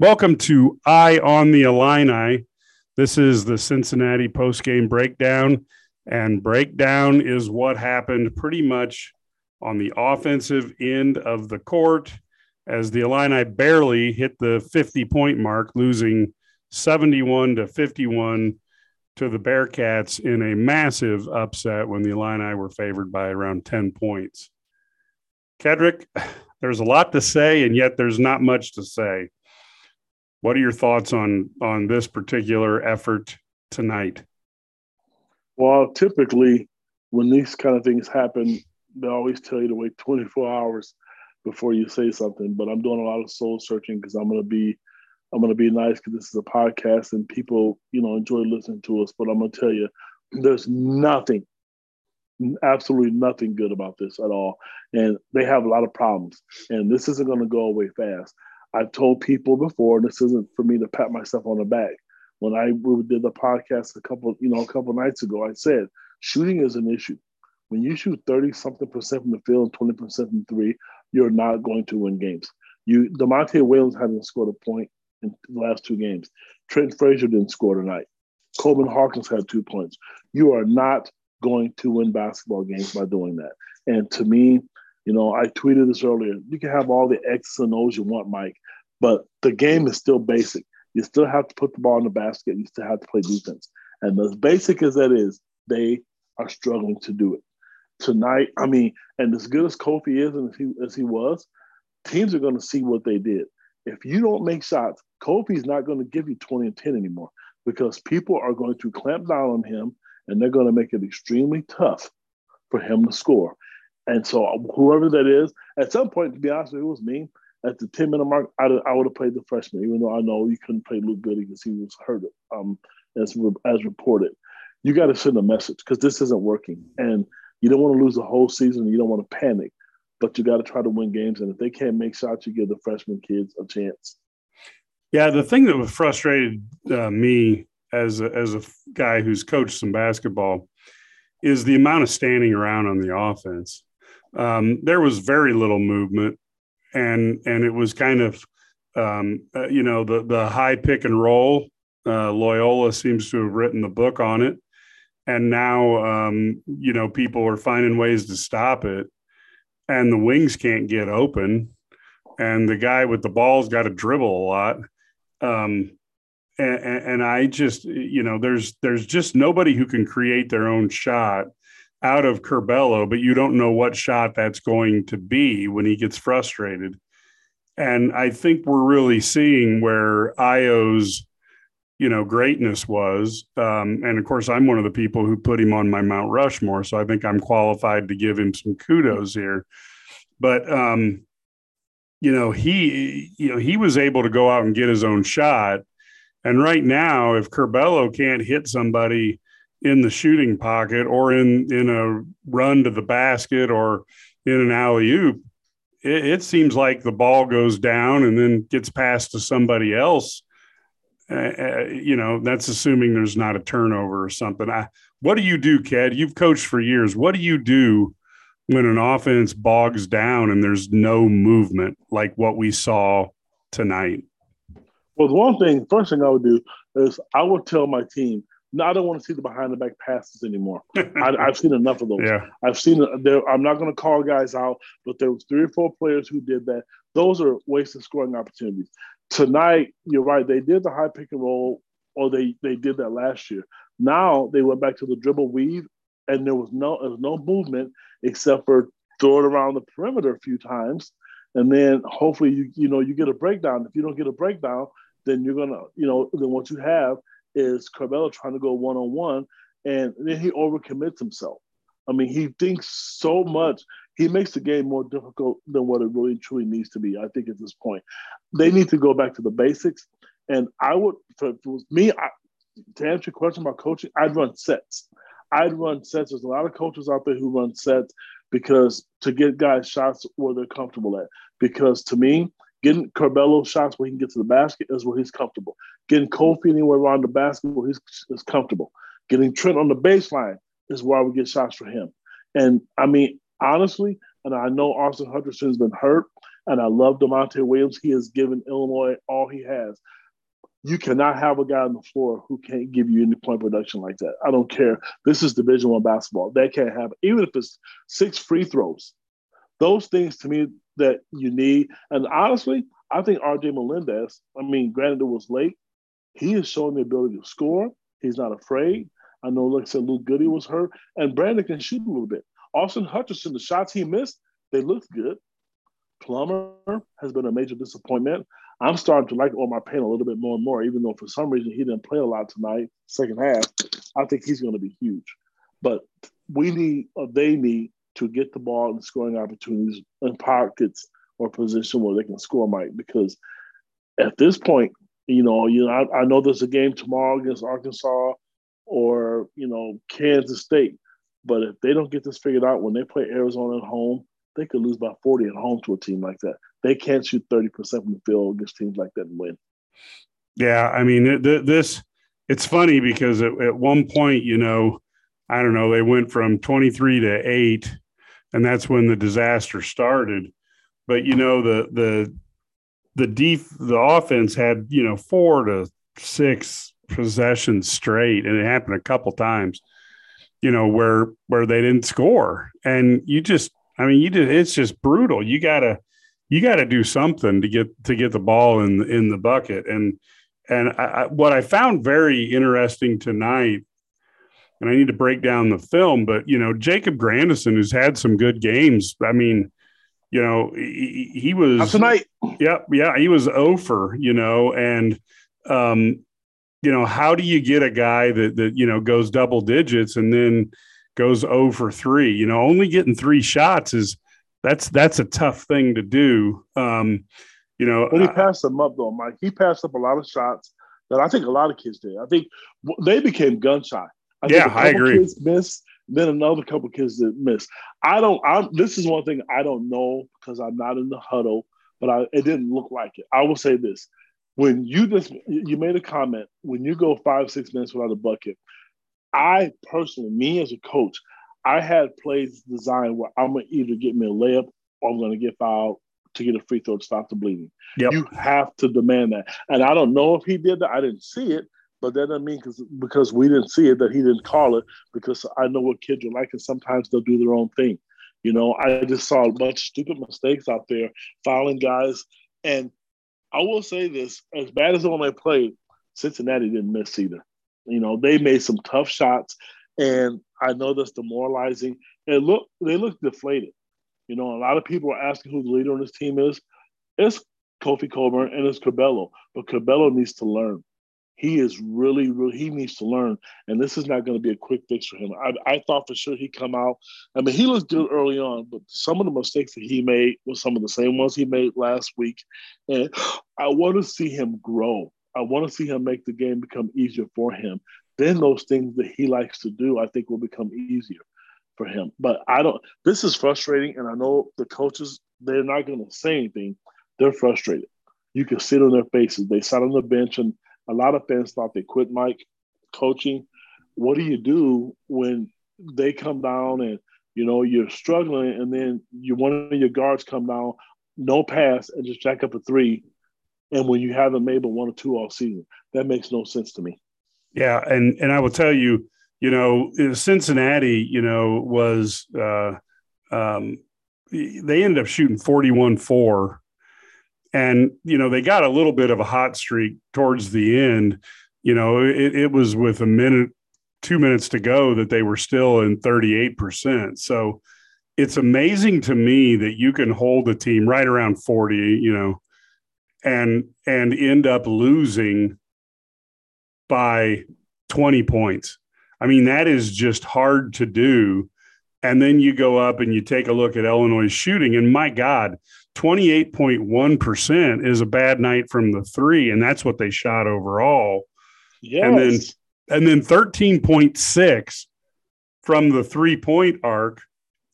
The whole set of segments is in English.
Welcome to Eye on the Illini. This is the Cincinnati post-game breakdown, and breakdown is what happened pretty much on the offensive end of the court as the Illini barely hit the 50 point mark, losing 71 to 51 to the Bearcats in a massive upset when the Illini were favored by around 10 points. Kedrick, there's a lot to say, and yet there's not much to say. What are your thoughts on on this particular effort tonight? Well, typically when these kind of things happen, they always tell you to wait 24 hours before you say something. But I'm doing a lot of soul searching because I'm going to be I'm to be nice because this is a podcast and people, you know, enjoy listening to us. But I'm going to tell you, there's nothing, absolutely nothing good about this at all. And they have a lot of problems. And this isn't going to go away fast. I've told people before, this isn't for me to pat myself on the back. When I did the podcast a couple, you know, a couple nights ago, I said shooting is an issue. When you shoot 30 something percent from the field and 20 percent from three, you're not going to win games. You Da'Monte Williams hasn't scored a point in the last two games. Trent Frazier didn't score tonight. Coleman Hawkins had two points. You are not going to win basketball games by doing that. And to me, you know, I tweeted this earlier. You can have all the X's and O's you want, Mike, but the game is still basic. You still have to put the ball in the basket. You still have to play defense. And as basic as that is, they are struggling to do it. Tonight, I mean, and as good as Kofi is and as he, as he was, teams are going to see what they did. If you don't make shots, Kofi's not going to give you 20 and 10 anymore because people are going to clamp down on him and they're going to make it extremely tough for him to score. And so whoever that is, at some point, to be honest with you, it was me. At the 10 minute mark, I, I would have played the freshman, even though I know you couldn't play Luke Goode because he was hurt, um, as, as reported. You got to send a message because this isn't working. And you don't want to lose the whole season. You don't want to panic, but you got to try to win games. And if they can't make shots, you give the freshman kids a chance. Yeah, the thing that frustrated uh, me as a, as a guy who's coached some basketball is the amount of standing around on the offense um, there was very little movement, and and it was kind of um, uh, you know the the high pick and roll. Uh, Loyola seems to have written the book on it, and now um, you know people are finding ways to stop it, and the wings can't get open, and the guy with the ball's got to dribble a lot. Um, and, and I just, you know, there's there's just nobody who can create their own shot out of Curbelo, but you don't know what shot that's going to be when he gets frustrated. And I think we're really seeing where Ayo's, you know, greatness was. Um, and of course, I'm one of the people who put him on my Mount Rushmore, so I think I'm qualified to give him some kudos here. But um, you know, he, you know, he was able to go out and get his own shot. And right now, if Curbelo can't hit somebody in the shooting pocket or in in a run to the basket or in an alley oop, it, it, seems like the ball goes down and then gets passed to somebody else. Uh, uh, you know, that's assuming there's not a turnover or something. I, what do you do, Ked? You've coached for years. What do you do when an offense bogs down and there's no movement like what we saw tonight? Well, the one thing, first thing I would do is I would tell my team no, I don't want to see the behind the back passes anymore. I, have seen enough of those. Yeah. I've seen. There, I'm not going to call guys out, but there was three or four players who did that. Those are wasted scoring opportunities. Tonight, you're right. They did the high pick and roll, or they they did that last year. Now they went back to the dribble weave, and there was no there was no movement except for throw it around the perimeter a few times, and then hopefully you you know you get a breakdown. If you don't get a breakdown, then you're gonna you know then what you have is Curbelo trying to go one on one, and then he overcommits himself. I mean, he thinks so much. He makes the game more difficult than what it really truly needs to be. I think at this point, they need to go back to the basics. And I would, for, for me, I, to answer your question about coaching, I'd run sets. I'd run sets. There's a lot of coaches out there who run sets because to get guys shots where they're comfortable at. Because to me, Getting Curbelo shots where he can get to the basket is where he's comfortable. Getting Kofi anywhere around the basketball is comfortable. Getting Trent on the baseline is why we get shots for him. And I mean, honestly, and I know Austin Hutcherson's been hurt. And I love Da'Monte Williams. He has given Illinois all he has. You cannot have a guy on the floor who can't give you any point production like that. I don't care. This is Division One basketball. That can't happen. Even if it's six free throws, those things to me that you need. And honestly, I think RJ Melendez. I mean, granted it was late, he has shown the ability to score. He's not afraid. I know, like I said, Luke Goode was hurt, and Brandon can shoot a little bit. Austin Hutcherson, the shots he missed, they looked good. Plummer has been a major disappointment. I'm starting to like Omar Payne a little bit more and more, even though for some reason he didn't play a lot tonight, second half. I think he's going to be huge. But we need, or they need, to get the ball and scoring opportunities in pockets or position where they can score, Mike, because at this point, you know, you know, I, I know there's a game tomorrow against Arkansas or you know Kansas State, but if they don't get this figured out when they play Arizona at home, they could lose by 40 at home to a team like that. They can't shoot 30% from the field against teams like that and win. Yeah, I mean, this it's funny because at, at one point, you know, I don't know, they went from 23 to 8 and that's when the disaster started. But you know, the the the def the offense had you know four to six possessions straight, and it happened a couple times. You know where where they didn't score, and you just I mean you did it's just brutal. You gotta you got to do something to get to get the ball in in the bucket and and I, what I found very interesting tonight, and I need to break down the film, but you know Jacob Grandison, who's had some good games. I mean, you know, he, he was Not tonight. Yeah, yeah, he was over, you know, and um, you know, how do you get a guy that that you know goes double digits and then goes over three? You know, only getting three shots is that's that's a tough thing to do. Um, you know, but he passed them up though, Mike. He passed up a lot of shots that I think a lot of kids did. I think they became gun shy. I yeah, I agree. Kids missed then another couple kids that missed. I don't. I'm. This is one thing I don't know because I'm not in the huddle, but I, it didn't look like it. I will say this: when you just you made a comment when you go five six minutes without a bucket, I personally, me as a coach, I had plays designed where I'm gonna either get me a layup or I'm gonna get fouled to get a free throw to stop the bleeding. Yep. You have to demand that, and I don't know if he did that. I didn't see it, but that doesn't mean because because we didn't see it that he didn't call it. Because I know what kids are like, and sometimes they'll do their own thing. You know, I just saw a bunch of stupid mistakes out there, fouling guys. And I will say this: as bad as when they played, Cincinnati didn't miss either. You know, they made some tough shots, and I know that's demoralizing. And look, they look deflated. You know, a lot of people are asking who the leader on this team is. It's Kofi Cockburn and it's Curbelo, but Curbelo needs to learn he is really, really, he needs to learn. And this is not going to be a quick fix for him. I, I thought for sure he'd come out. I mean, he looked good early on, but some of the mistakes that he made were some of the same ones he made last week. And I want to see him grow. I want to see him make the game become easier for him. Then those things that he likes to do, I think, will become easier for him. But I don't, this is frustrating. And I know the coaches, they're not going to say anything. They're frustrated. You can see it on their faces. They sat on the bench and a lot of fans thought they quit Mike coaching. What do you do when they come down and you know you're struggling, and then you one of your guards come down, no pass, and just jack up a three, and when you haven't made but one or two all season, that makes no sense to me. Yeah, and and I will tell you, you know, Cincinnati, you know, was uh, um, they ended up shooting forty one four and you know they got a little bit of a hot streak towards the end. You know it, it was with a minute two minutes to go that they were still in 38% so it's amazing to me that you can hold a team right around 40 you know and and end up losing by 20 points. I mean that is just hard to do and then you go up and you take a look at illinois shooting and my god 28.1% is a bad night from the three, and that's what they shot overall. Yes. And then and then 13.6 from the three-point arc,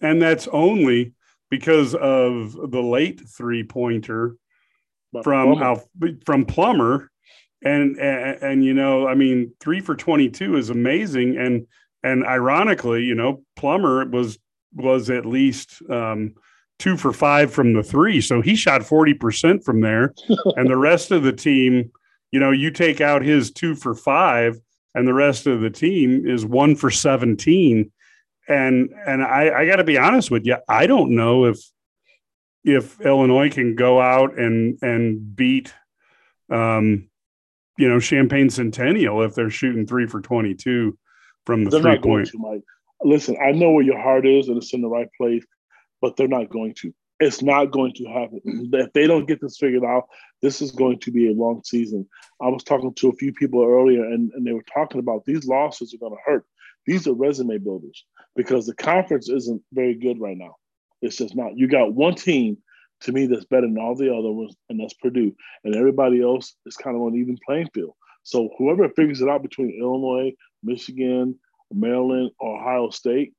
and that's only because of the late three-pointer from Plummer. from Plummer. And, and and you know, I mean, three for 22 is amazing. And and ironically, you know, Plummer was was at least um, two for five from the three. So he shot 40% from there. and the rest of the team, you know, you take out his two for five, and the rest of the team is one for 17. And and I, I gotta be honest with you, I don't know if if Illinois can go out and and beat um you know Champaign Centennial if they're shooting three for 22 from the they're three point. To, Mike. Listen, I know where your heart is and it's in the right place but they're not going to. It's not going to happen. If they don't get this figured out, this is going to be a long season. I was talking to a few people earlier, and, and they were talking about these losses are going to hurt. These are resume builders because the conference isn't very good right now. It's just not. You got one team to me that's better than all the other ones, and that's Purdue. And everybody else is kind of on even playing field. So whoever figures it out between Illinois, Michigan, Maryland, Ohio State,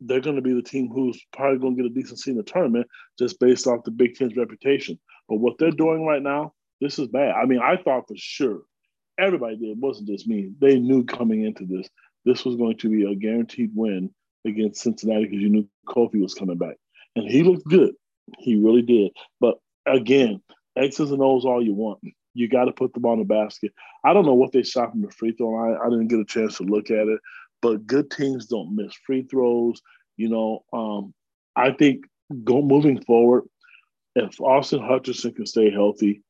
they're going to be the team who's probably going to get a decent seat in the tournament just based off the Big Ten's reputation. But what they're doing right now, this is bad. I mean, I thought for sure everybody did. It wasn't just me. They knew coming into this, this was going to be a guaranteed win against Cincinnati because you knew Kofi was coming back. And he looked good. He really did. But again, X's and O's all you want. You got to put the ball in the basket. I don't know what they shot from the free throw line. I didn't get a chance to look at it but good teams don't miss free throws. You know, um, I think go moving forward, if Austin Hutcherson can stay healthy,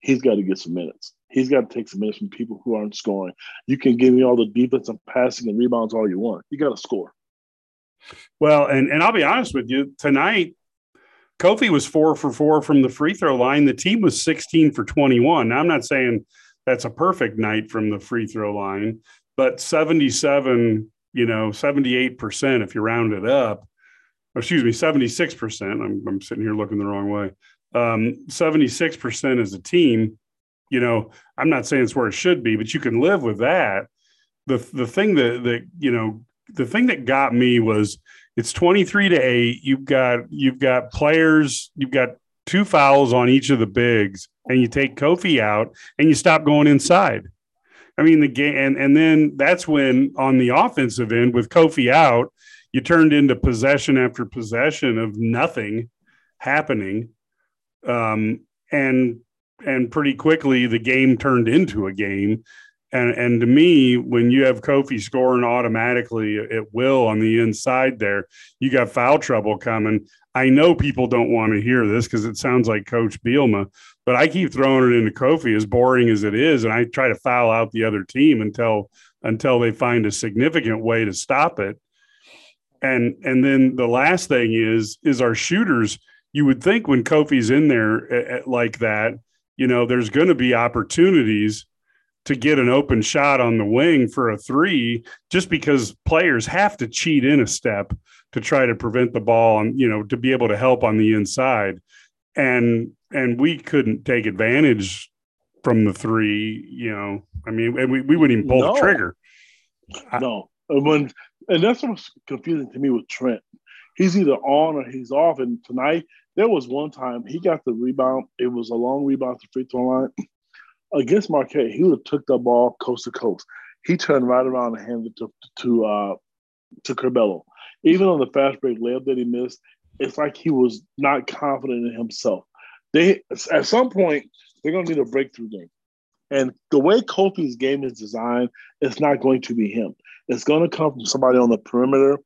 he's got to get some minutes. He's got to take some minutes from people who aren't scoring. You can give me all the defense and passing and rebounds all you want. You got to score. Well, and and I'll be honest with you, tonight Kofi was four for four from the free throw line. The team was 16 for 21. Now, I'm not saying that's a perfect night from the free throw line, but 77, you know, 78%, if you round it up, excuse me, 76%, I'm, I'm sitting here looking the wrong way. Um, 76% as a team, you know, I'm not saying it's where it should be, but you can live with that. The, the thing that, that, you know, the thing that got me was it's 23 to 8 you've got you've got players you've got two fouls on each of the bigs and you take kofi out and you stop going inside I mean, the game, and, and then that's when on the offensive end with Kofi out, you turned into possession after possession of nothing happening. Um, and, and pretty quickly the game turned into a game. And, and to me, when you have Kofi scoring automatically at will on the inside there, you got foul trouble coming. I know people don't want to hear this because it sounds like Coach Bielema, but I keep throwing it into Kofi as boring as it is, and I try to foul out the other team until until they find a significant way to stop it. And and then the last thing is is our shooters. You would think when Kofi's in there at, at, like that, you know, there's going to be opportunities to get an open shot on the wing for a three, just because players have to cheat in a step to try to prevent the ball and you know to be able to help on the inside and and we couldn't take advantage from the three. You know, I mean, and we, we wouldn't even pull no. the trigger. No, and when and that's what's confusing to me with Trent. He's either on or he's off. And tonight there was one time he got the rebound. It was a long rebound to free throw line against Marquette. He would have took the ball coast to coast. He turned right around and handed it to to uh, to Curbelo. Even on the fast break layup that he missed, it's like he was not confident in himself. They at some point they're going to need a breakthrough game, and the way Kofi's game is designed, it's not going to be him. It's going to come from somebody on the perimeter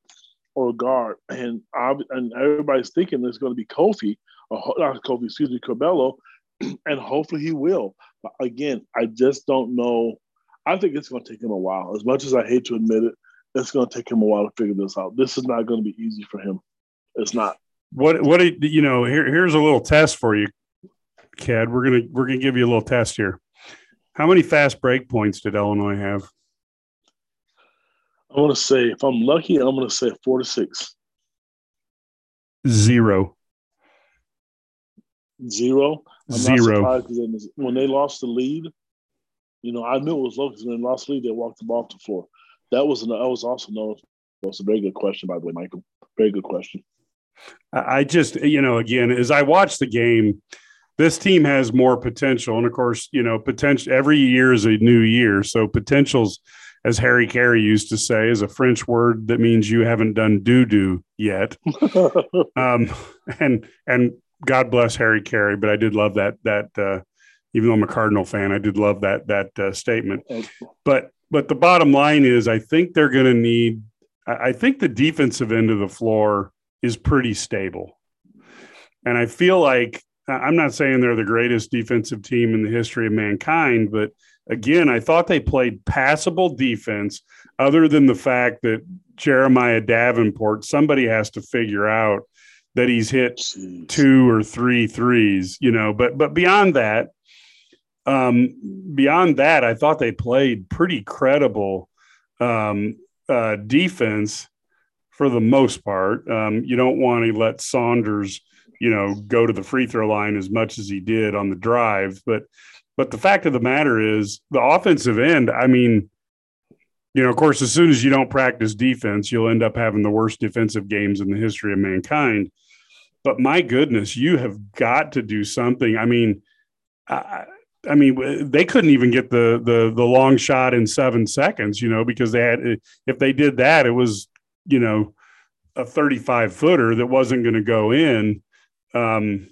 or guard, and and everybody's thinking it's going to be Kofi or not Kofi, excuse me, Curbelo, and hopefully he will. But again, I just don't know. I think it's going to take him a while. As much as I hate to admit it, it's going to take him a while to figure this out. This is not going to be easy for him. It's not. What what you know? Here here's a little test for you, Ked. We're gonna we're gonna give you a little test here. How many fast break points did Illinois have? I want to say, if I'm lucky, I'm going to say four to six. Zero. Zero. I'm Zero. when they lost the lead, you know, I knew it was low because when they lost the lead, they walked the ball to the floor. That was an, that was also known. That's a very good question, by the way, Michael. Very good question. I just, you know, again, as I watch the game, this team has more potential. And of course, you know, potential every year is a new year. So potential's as Harry Caray used to say, is a French word that means you haven't done doo doo yet. um, and and God bless Harry Caray, but I did love that that uh, even though I'm a Cardinal fan, I did love that that uh, statement. But but the bottom line is, I think they're going to need. I think the defensive end of the floor is pretty stable, and I feel like I'm not saying they're the greatest defensive team in the history of mankind, but again, I thought they played passable defense. Other than the fact that Jeremiah Davenport, somebody has to figure out that he's hit Jeez. two or three threes, you know. But but beyond that, um, beyond that, I thought they played pretty credible um, uh, defense for the most part. Um, you don't want to let Saunders, you know, go to the free throw line as much as he did on the drive, but but the fact of the matter is, the offensive end. I mean, you know, of course, as soon as you don't practice defense, you'll end up having the worst defensive games in the history of mankind. But my goodness, you have got to do something. I mean, I, I mean, they couldn't even get the the the long shot in seven seconds, you know, because they had if they did that, it was you know a 35 footer that wasn't going to go in. Um,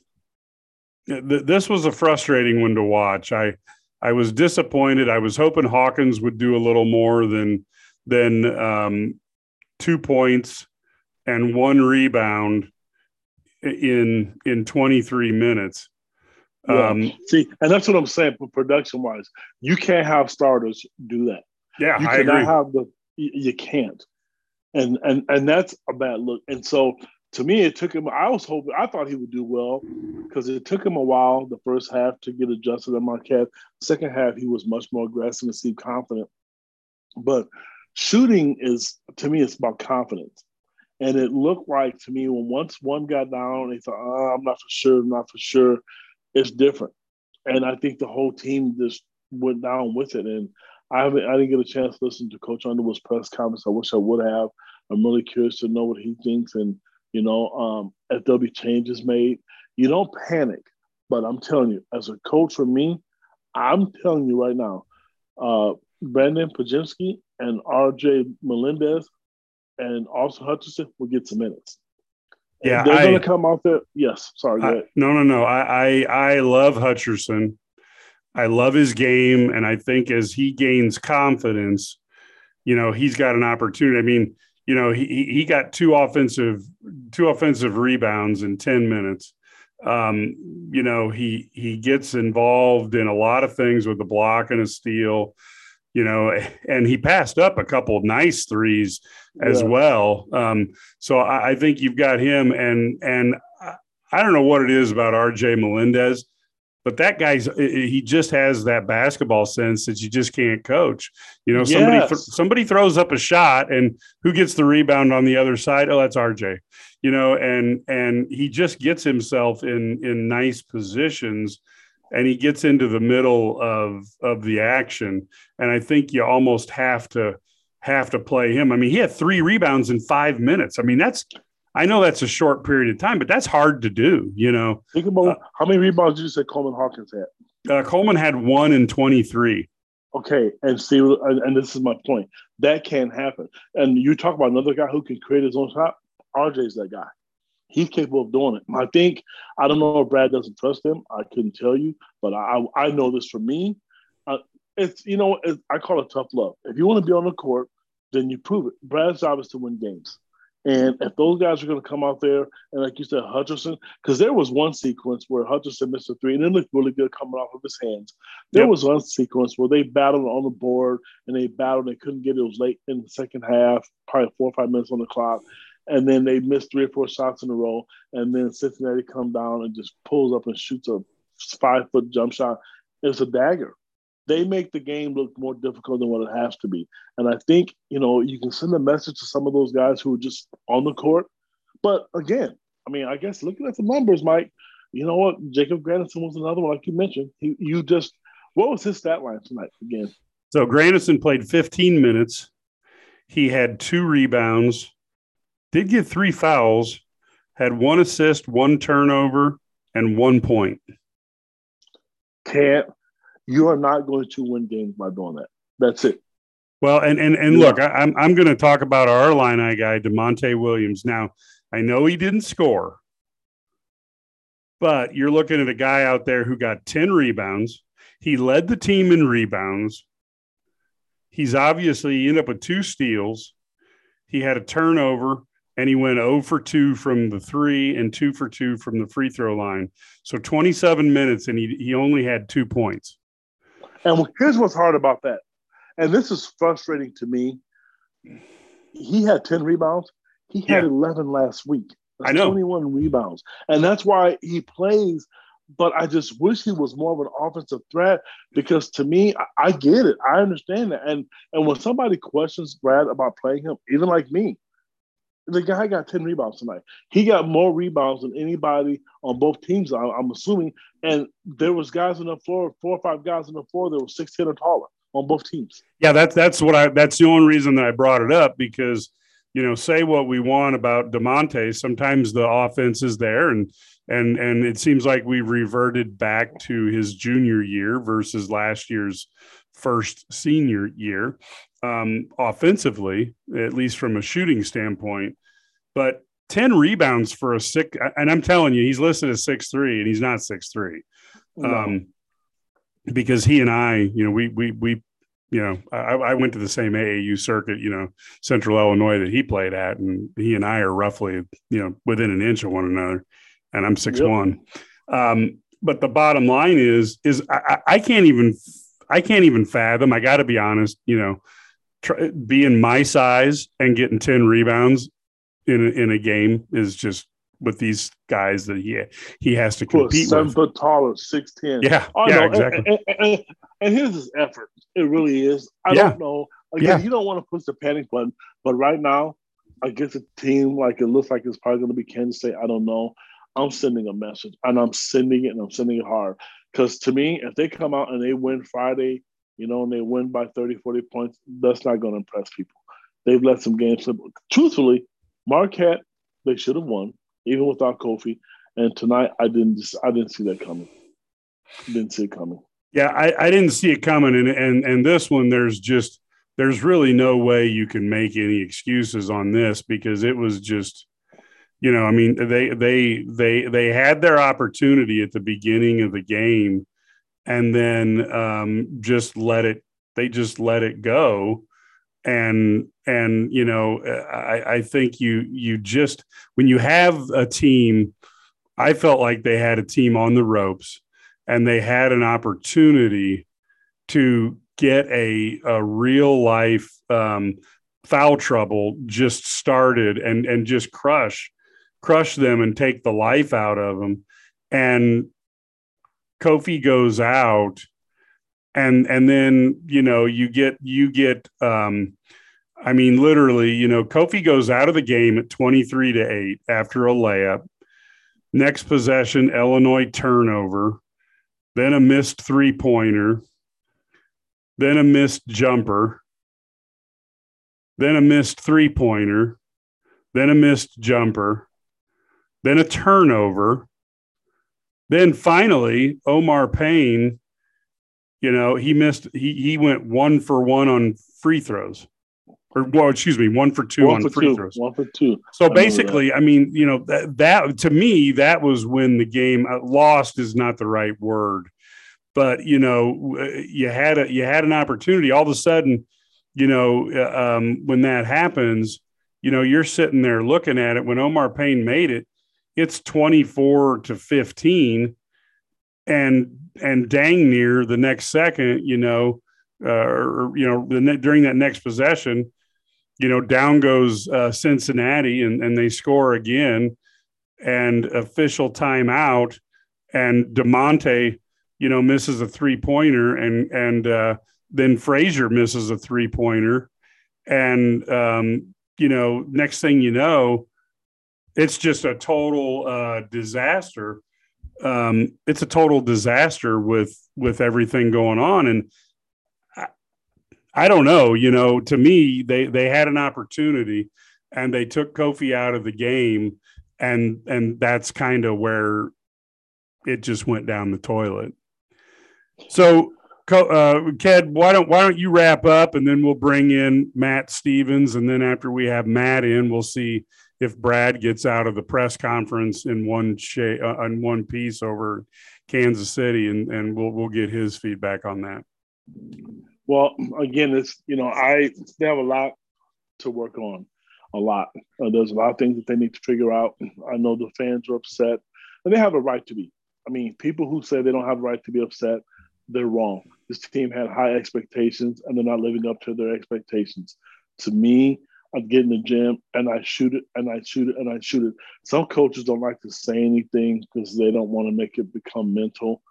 th- this was a frustrating one to watch. I I was disappointed. I was hoping Hawkins would do a little more than than um, two points and one rebound in in 23 minutes. Yeah. Um, See, and that's what I'm saying. But Production wise, you can't have starters do that. Yeah, you I cannot agree. have the. You, you can't, and and and that's a bad look. And so to me, it took him. I was hoping. I thought he would do well because it took him a while the first half to get adjusted to Marquette. Second half, he was much more aggressive and seemed confident. But shooting is to me, it's about confidence. And it looked like to me when once one got down, they thought, oh, "I'm not for sure, I'm not for sure." it's different. And I think the whole team just went down with it. And I haven't, I didn't get a chance to listen to Coach Underwood's press conference. I wish I would have. I'm really curious to know what he thinks. And, you know, um, if there'll be changes made, you don't panic. But I'm telling you, as a coach for me, I'm telling you right now, uh, Brandon Podziemski and RJ Melendez and also Hutcherson will get some minutes. Yeah, they're going to come out there. Yes, sorry. I, no, no, no. I, I I love Hutcherson. I love his game, and I think as he gains confidence, you know, he's got an opportunity. I mean, you know, he he got two offensive two offensive rebounds in ten minutes. Um, you know, he he gets involved in a lot of things with the block and a steal you know, and he passed up a couple of nice threes as yeah. well. Um, so I, I, think you've got him, and and I don't know what it is about R.J. Melendez, but that guy's he just has that basketball sense that you just can't coach. You know, somebody yes. th- somebody throws up a shot, and who gets the rebound on the other side? Oh, that's R.J. You know, and and he just gets himself in in nice positions and he gets into the middle of of the action. And i think you almost have to have to play him. I mean he had three rebounds in five minutes. I mean that's i know that's a short period of time but that's hard to do you know? Think about uh, how many rebounds did you say coleman hawkins had? Uh, coleman had one in 23 okay and see and, this is my point. That can't happen. And you talk about another guy who can create his own shot? Rj's that guy he's capable of doing it. I think I don't know if Brad doesn't trust him. I couldn't tell you, but I I know this for me. Uh, it's you know it's, I call it tough love. If you want to be on the court, then you prove it. Brad's job is to win games. And if those guys are going to come out there and, like you said, Hutcherson, because there was one sequence where Hutcherson missed a three and it looked really good coming off of his hands. There yep. was one sequence where they battled on the board and they battled. and They couldn't get it. It was late in the second half, probably four or five minutes on the clock and then they miss three or four shots in a row, and then Cincinnati come down and just pulls up and shoots a five foot jump shot. It's a dagger. They make the game look more difficult than what it has to be, and I think you know you can send a message to some of those guys who are just on the court. But again, I mean, I guess looking at the numbers, Mike, you know what? Jacob Grandison was another one, like you mentioned. He, you just what was his stat line tonight again? So Grandison played 15 minutes. He had two rebounds, did get three fouls, had one assist, one turnover, and one point. Can't. You are not going to win games by doing that. That's it. Well, and and and yeah. look, I, I'm I'm going to talk about our Illini guy, Da'Monte Williams. Now, I know he didn't score, but you're looking at a guy out there who got 10 rebounds. He led the team in rebounds. He's obviously he ended up with two steals. He had a turnover and he went 0 for 2 from the three and 2 for 2 from the free throw line. So 27 minutes and he, he only had two points. And here's what's hard about that. And this is frustrating to me. He had 10 rebounds. He had yeah. 11 last week. That's I know. 21 rebounds. And that's why he plays. But I just wish he was more of an offensive threat because to me, I, I get it. I understand that. And and when somebody questions Brad about playing him, even like me, the guy got 10 rebounds tonight. He got more rebounds than anybody on both teams, I'm assuming. And there was guys on the floor, four or five guys on the floor that were 6'10 or taller on both teams. Yeah, that's that's what I that's the only reason that I brought it up because you know, say what we want about Da'Monte. Sometimes the offense is there and and and it seems like we reverted back to his junior year versus last year's first senior year um, offensively, at least from a shooting standpoint. But 10 rebounds for a six, and I'm telling you, he's listed as six three, and he's not six three. Um, because he and I, you know, we we we you know, I, I, went to the same AAU circuit, you know, Central Illinois that he played at, and he and I are roughly, you know, within an inch of one another, and I'm six yep. one. Um, but the bottom line is, is I, I can't even, I can't even fathom. I got to be honest, you know, try, being my size and getting 10 rebounds in a, in a game is just with these guys that he he has to compete seven with. foot taller, six ten. Yeah, oh, yeah, exactly. And, and, and, and, here's his effort. It really is. I yeah. don't know. Again, yeah. you don't want to push the panic button, but right now, against a team like it looks like it's probably going to be Kansas State. I don't know. I'm sending a message, and I'm sending it, and I'm sending it hard. Because to me, if they come out and they win Friday you know, and they win by 30, 40 points, that's not going to impress people. They've let some games slip. Truthfully, Marquette, they should have won, even without Kofi. And tonight, I didn't just, I didn't see that coming. Didn't see it coming. Yeah, I, I didn't see it coming. And, and and this one, there's just there's really no way you can make any excuses on this because it was just you know i mean they they they they had their opportunity at the beginning of the game and then um, just let it they just let it go. And and you know I, I think you you just when you have a team i felt like they had a team on the ropes and they had an opportunity to get a a real life um, foul trouble just started and and just crush crush them and take the life out of them. And Kofi goes out and and then you know you get you get um I mean literally you know Kofi goes out of the game at 23 to 8 after a layup. Next possession Illinois turnover then a missed three pointer then a missed jumper then a missed three pointer then a missed jumper then a turnover then finally, Omar Payne, you know, he missed, he, he went one for one on free throws. Or, well, excuse me, one for two one on for free two. throws. One for two. So I basically, I mean, you know, that, that to me, that was when the game uh, lost is not the right word, but you know, you had a you had an opportunity. All of a sudden, you know, uh, um, when that happens, you know, you're sitting there looking at it. When Omar Payne made it, it's 24 to 15 and and dang near the next second you know uh, or you know the during that next possession you know down goes uh, cincinnati and, and they score again and official timeout and Da'Monte you know misses a three pointer and and uh, then frazier misses a three pointer and um, you know next thing you know it's just a total uh, disaster. Um, it's a total disaster with with everything going on, and I, I don't know. You know, to me, they they had an opportunity, and they took Kofi out of the game, and and that's kind of where it just went down the toilet. So uh, Ked, why don't why don't you wrap up and then we'll bring in Matt Stevens, and then after we have Matt in, we'll see if Brad gets out of the press conference in one shape uh, in one piece over Kansas City, and and we'll we'll get his feedback on that. Well, again, it's you know I they have a lot to work on, a lot. Uh, there's a lot of things that they need to figure out. I know the fans are upset, and they have a right to be. I mean, people who say they don't have a right to be upset, they're wrong. This team had high expectations, and they're not living up to their expectations. To me, I get in the gym and I shoot it and I shoot it and I shoot it. Some coaches don't like to say anything because they don't want to make it become mental.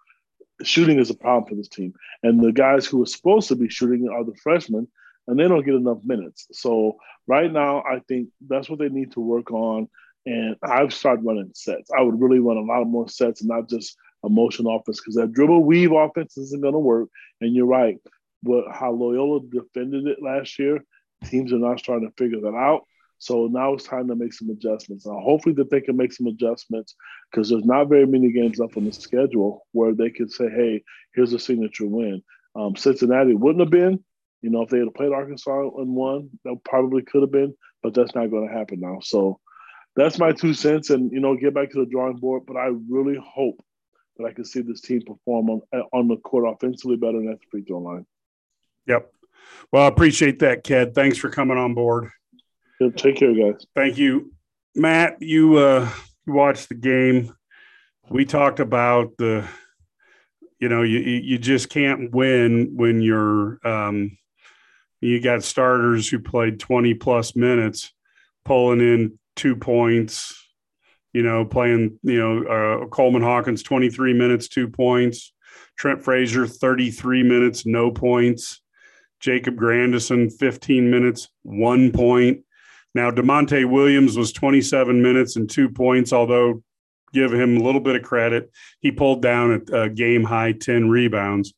Shooting is a problem for this team. And the guys who are supposed to be shooting are the freshmen, and they don't get enough minutes. So right now, I think that's what they need to work on. And I've started running sets. I would really run a lot more sets and not just a motion offense because that dribble weave offense isn't going to work. And you're right. What, how Loyola defended it last year, Teams are not starting to figure that out. So now it's time to make some adjustments. Now, hopefully that they can make some adjustments because there's not very many games left on the schedule where they could say, "Hey, here's a signature win." Um, Cincinnati wouldn't have been, you know, if they had played Arkansas and won, that probably could have been, but that's not going to happen now. So that's my two cents, and you know, get back to the drawing board. But I really hope that I can see this team perform on on the court offensively better than at the free throw line. Yep. Well, I appreciate that, Ked. Thanks for coming on board. Yeah, take care, guys. Thank you, Matt. You uh, watched the game. We talked about the, you know, you you just can't win when you're um, you got starters who played 20 plus minutes, pulling in two points. You know, playing. You know, uh, Coleman Hawkins 23 minutes, two points. Trent Frazier 33 minutes, no points. Jacob Grandison, 15 minutes, one point. Now, Da'Monte Williams was 27 minutes and two points, although give him a little bit of credit. He pulled down a, a game high 10 rebounds.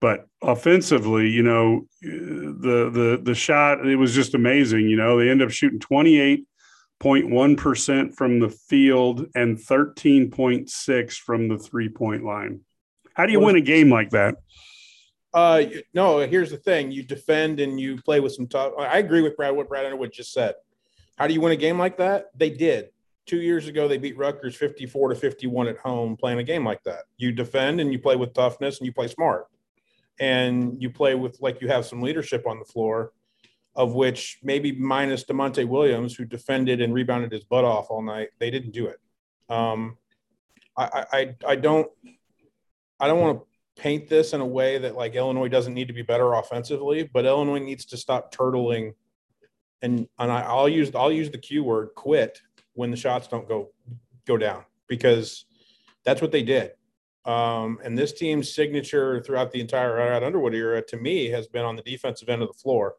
But offensively, you know, the the the shot it was just amazing. You know, they end up shooting 28.1% from the field and 13.6 from the three point line. How do you win a game like that? Uh, no. Here's the thing: you defend and you play with some tough. I agree with Brad. What Brad Underwood just said. How do you win a game like that? They did. Two years ago, they beat Rutgers 54 to 51 at home, playing a game like that. You defend and you play with toughness and you play smart, and you play with like you have some leadership on the floor, of which maybe minus Da'Monte Williams, who defended and rebounded his butt off all night, they didn't do it. Um, I, I, I don't, I don't want to paint this in a way that like Illinois doesn't need to be better offensively, but Illinois needs to stop turtling. And and I, I'll use I'll use the Q word quit when the shots don't go go down because that's what they did. Um, and this team's signature throughout the entire Brad Underwood era, to me, has been on the defensive end of the floor.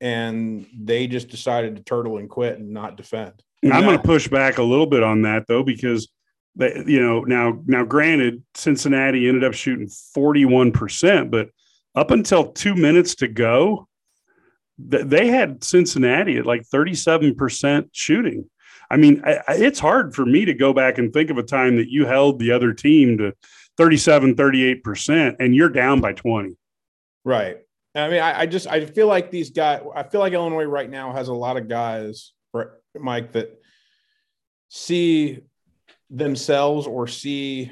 And they just decided to turtle and quit and not defend. And I'm going to push back a little bit on that though, because that you know now now granted cincinnati ended up shooting 41% but up until two minutes to go they had cincinnati at like 37% shooting. I mean it's hard for me to go back and think of a time that you held the other team to 37 38% and you're down by 20 right. I mean I, I just i feel like these guys i feel like illinois right now has a lot of guys mike that see themselves or see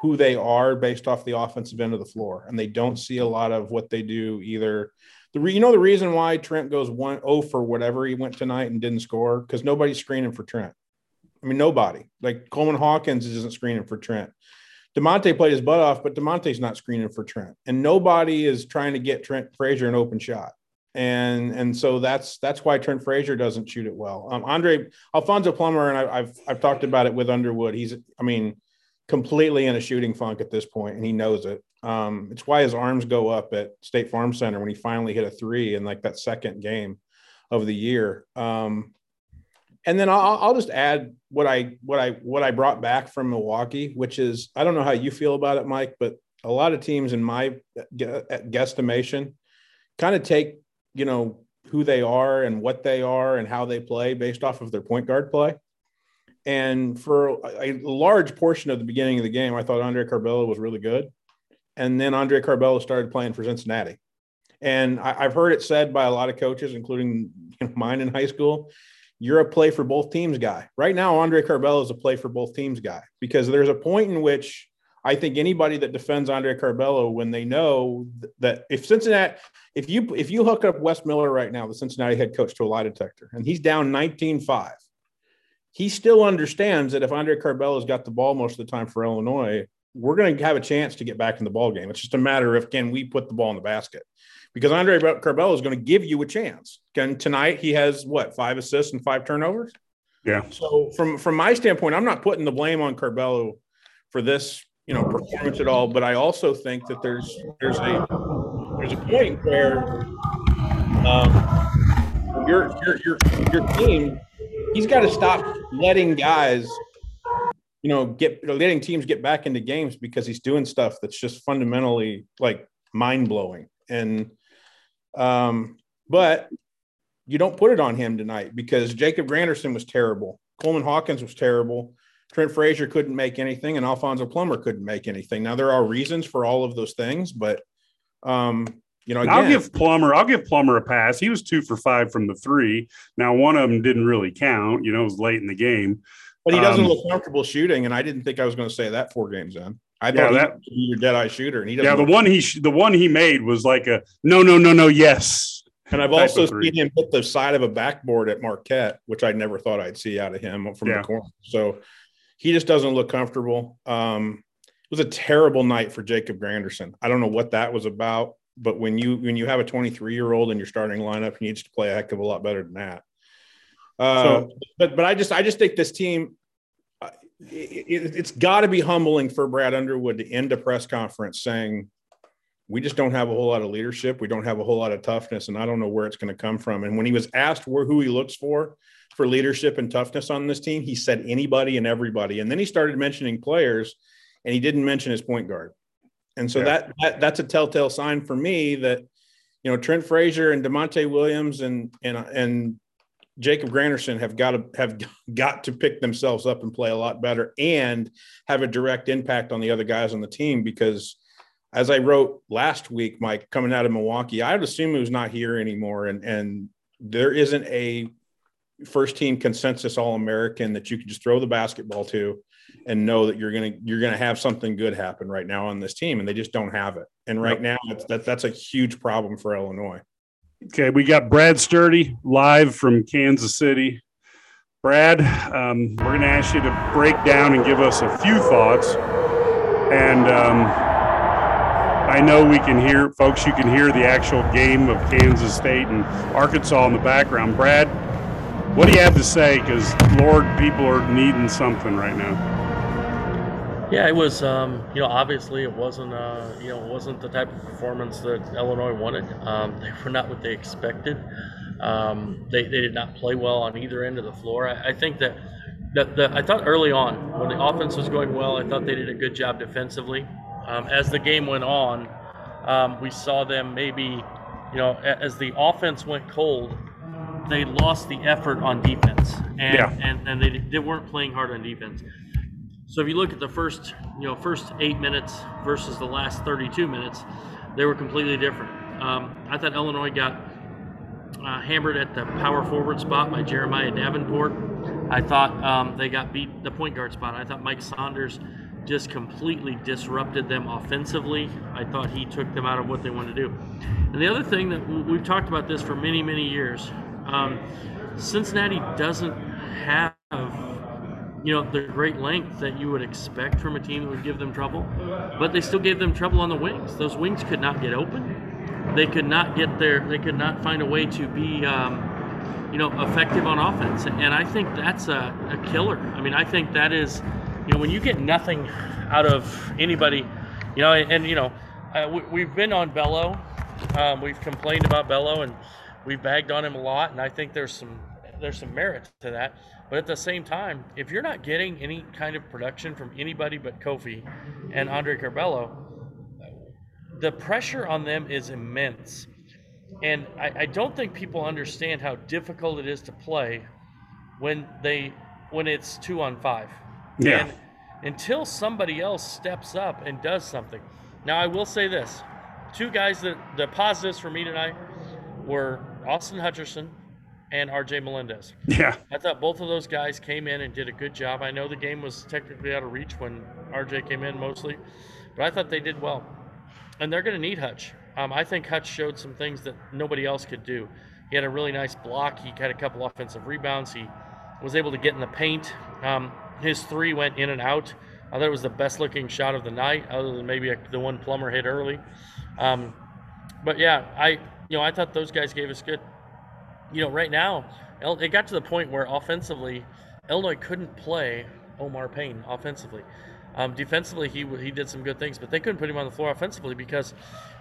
who they are based off the offensive end of the floor, and they don't see a lot of what they do either. The re, you know the reason why Trent goes one oh for whatever he went tonight and didn't score because nobody's screening for Trent. I mean nobody. Like Coleman Hawkins isn't screening for Trent. Da'Monte played his butt off, but Da'Monte's not screening for Trent, and nobody is trying to get Trent Frazier an open shot and and so that's that's why Trent Frazier doesn't shoot it well. Um, Andre Alfonso Plummer, and I, have I've talked about it with Underwood. He's I mean completely in a shooting funk at this point, and he knows it. Um, it's why his arms go up at State Farm Center when he finally hit a three in like that second game of the year. Um, and then I'll, I'll just add what I what I what I brought back from Milwaukee, which is I don't know how you feel about it, Mike, but a lot of teams in my guesstimation kind of take you know, who they are and what they are and how they play based off of their point guard play. And for a large portion of the beginning of the game, I thought Andre Curbelo was really good. and then Andre Curbelo started playing for Cincinnati. And I, have heard it said by a lot of coaches, including mine in high school, you're a play for both teams guy. Right now, Andre Curbelo is a play for both teams guy because there's a point in which I think anybody that defends Andre Curbelo, when they know that if Cincinnati, if you if you hook up Wes Miller right now, the Cincinnati head coach, to a lie detector, and he's down 19-5, he still understands that if Andre Curbelo has got the ball most of the time for Illinois, we're going to have a chance to get back in the ball game. It's just a matter of can we put the ball in the basket because Andre Curbelo is going to give you a chance. And tonight he has what five assists and five turnovers. Yeah. So from from my standpoint, I'm not putting the blame on Curbelo for this you know performance at all, but I also think that there's there's a there's a point where um, your your your your team he's got to stop letting guys you know get letting teams get back into games because he's doing stuff that's just fundamentally like mind blowing and um, but you don't put it on him tonight because Jacob Grandison was terrible. Coleman Hawkins was terrible. Trent Frazier couldn't make anything, and Alfonso Plummer couldn't make anything. Now there are reasons for all of those things, but um, you know, again, I'll give Plummer. I'll give Plummer a pass. He was two for five from the three. Now one of them didn't really count. You know, it was late in the game. But he doesn't um, look comfortable shooting, and I didn't think I was going to say that four games in. I thought yeah, that, your dead eye shooter, and he yeah. The one he the one he made was like a no, no, no, no, yes. And I've also seen him hit the side of a backboard at Marquette, which I never thought I'd see out of him from yeah. the corner. So he just doesn't look comfortable. Um, it was a terrible night for Jacob Grandison. I don't know what that was about, but when you when you have a 23 year old in your starting lineup, he needs to play a heck of a lot better than that. Uh, so, but but I just I just think this team it, has got to be humbling for Brad Underwood to end a press conference saying, we just don't have a whole lot of leadership. We don't have a whole lot of toughness, and I don't know where it's going to come from. And when he was asked where, who he looks for for leadership and toughness on this team, he said anybody and everybody. And then he started mentioning players, and he didn't mention his point guard. And so yeah. that, that that's a telltale sign for me that you know Trent Frazier and Da'Monte Williams and and and Jacob Grandison have got to have got to pick themselves up and play a lot better and have a direct impact on the other guys on the team because as I wrote last week, Mike, coming out of Milwaukee, I would assume he was not here anymore. And and there isn't a first team consensus all American that you can just throw the basketball to and know that you're gonna you're gonna have something good happen right now on this team. And they just don't have it. And right now that's that, that's a huge problem for Illinois. Okay, we got Brad Sturdy live from Kansas City. Brad, um, we're going to ask you to break down and give us a few thoughts. And um, I know we can hear, folks, you can hear the actual game of Kansas State and Arkansas in the background. Brad, what do you have to say? Because, Lord, people are needing something right now. Yeah, it was. Um, you know, obviously, it wasn't. Uh, you know, wasn't the type of performance that Illinois wanted. Um, they were not what they expected. Um, they, they did not play well on either end of the floor. I, I think that, that the, I thought early on when the offense was going well, I thought they did a good job defensively. Um, as the game went on, um, we saw them maybe, you know, as the offense went cold, they lost the effort on defense, and yeah. and, and they, they weren't playing hard on defense. So if you look at the first, you know, first eight minutes versus the last 32 minutes, they were completely different. Um, I thought Illinois got uh, hammered at the power forward spot by Jeremiah Davenport. I thought um, they got beat the point guard spot. I thought Mike Saunders just completely disrupted them offensively. I thought he took them out of what they wanted to do. And the other thing that we've talked about this for many, many years, um, Cincinnati doesn't have you know the great length that you would expect from a team that would give them trouble, but they still gave them trouble on the wings. Those wings could not get open. They could not get there. They could not find a way to be, um, you know, effective on offense. And I think that's a, a killer. I mean, I think that is, you know, when you get nothing out of anybody, you know, and, and you know, uh, we, have been on Bello. Um, we've complained about Bello and we've bagged on him a lot, and I think there's some there's some merit to that. But at the same time, if you're not getting any kind of production from anybody but Kofi and Andre Curbelo, the pressure on them is immense. And I, I, don't think people understand how difficult it is to play when they when it's two on five. Yeah. And until somebody else steps up and does something. Now I will say this: two guys that the positives for me tonight were Austin Hutcherson and RJ Melendez. Yeah. I thought both of those guys came in and did a good job. I know the game was technically out of reach when RJ came in mostly, but I thought they did well. And they're going to need Hutch. Um, I think Hutch showed some things that nobody else could do. He had a really nice block. He had a couple offensive rebounds. He was able to get in the paint. Um, his three went in and out. I thought it was the best looking shot of the night, other than maybe a, the one Plummer hit early. Um, but yeah, I you know I thought those guys gave us good. You know, right now it got to the point where offensively, Illinois couldn't play Omar Payne offensively. Um, defensively, he he did some good things, but they couldn't put him on the floor offensively because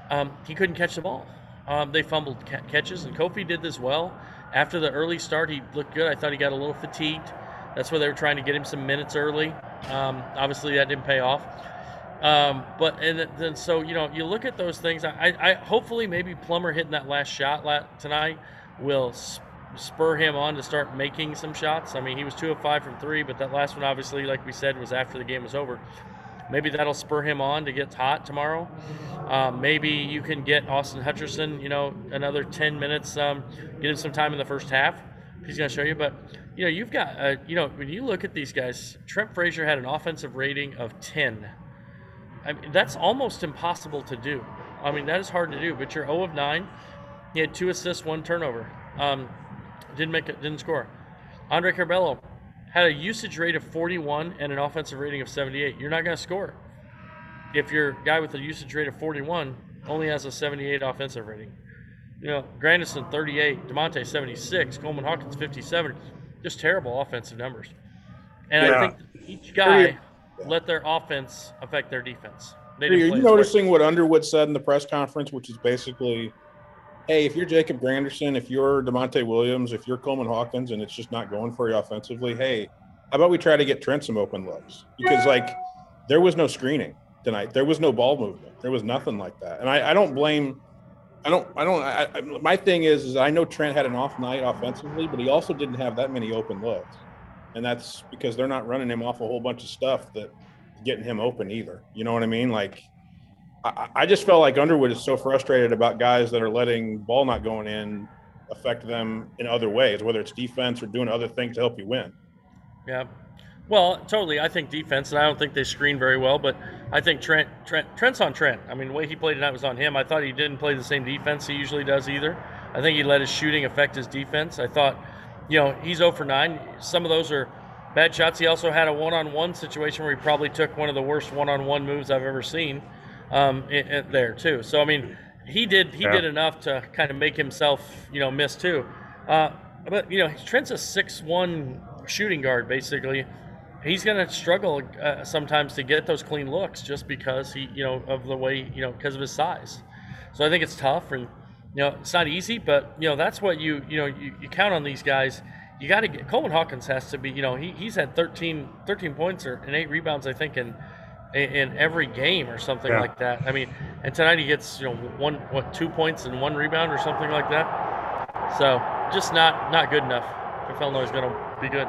um, he couldn't catch the ball. Um, they fumbled ca- catches, and Kofi did this well. After the early start, he looked good. I thought he got a little fatigued. That's where they were trying to get him some minutes early. Um, obviously, that didn't pay off. Um, but and then so you know you look at those things. I, I hopefully maybe Plummer hitting that last shot tonight will spur him on to start making some shots. I mean, he was two of five from three, but that last one obviously, like we said, was after the game was over. Maybe that'll spur him on to get hot tomorrow. Um, maybe you can get Austin Hutcherson, you know, another 10 minutes, um, get him some time in the first half. He's going to show you. But, you know, you've got, uh, you know, when you look at these guys, Trent Frazier had an offensive rating of 10. I mean, that's almost impossible to do. I mean, that is hard to do, but you're 0 of 9. He had two assists, one turnover. Um, didn't make it, didn't score. Andre Curbelo, had a usage rate of 41 and an offensive rating of 78, you're not going to score. If your guy with a usage rate of 41 only has a 78 offensive rating. You know, Grandison 38, Da'Monte 76, Coleman Hawkins 57, just terrible offensive numbers. And yeah. I think each guy let their offense affect their defense. Are you noticing what Underwood said in the press conference, which is basically – hey, if you're Jacob Grandison, if you're Da'Monte Williams, if you're Coleman Hawkins, and it's just not going for you offensively, hey, how about we try to get Trent some open looks? Because like there was no screening tonight, there was no ball movement, there was nothing like that, and I, I don't blame. I don't. I don't. I, I, my thing is, is I know Trent had an off night offensively, but he also didn't have that many open looks, and that's because they're not running him off a whole bunch of stuff that getting him open either. You know what I mean? Like I, I just felt like Underwood is so frustrated about guys that are letting ball not going in affect them in other ways, whether it's defense or doing other things to help you win. Yeah. Well, totally. I think defense, and I don't think they screen very well, but I think Trent, Trent Trent's on Trent. I mean, the way he played tonight was on him. I thought he didn't play the same defense he usually does either. I think he let his shooting affect his defense. I thought, you know, he's 0 for 9. Some of those are bad shots. He also had a one on one situation where he probably took one of the worst one on one moves I've ever seen um, in, in there too. So I mean, he did he yeah. did enough to kind of make himself you know miss too. Uh, but you know, Trent's a six one shooting guard basically. He's going to struggle uh, sometimes to get those clean looks just because he you know of the way you know because of his size. So I think it's tough and you know it's not easy, but you know that's what you you know you, you count on these guys. You got to get Coleman Hawkins has to be you know he, he's had 13, 13 points or and eight rebounds I think in in, every game or something yeah. like that. I mean, and tonight he gets you know one what two points and one rebound or something like that. So just not not good enough if Illinois is going to be good.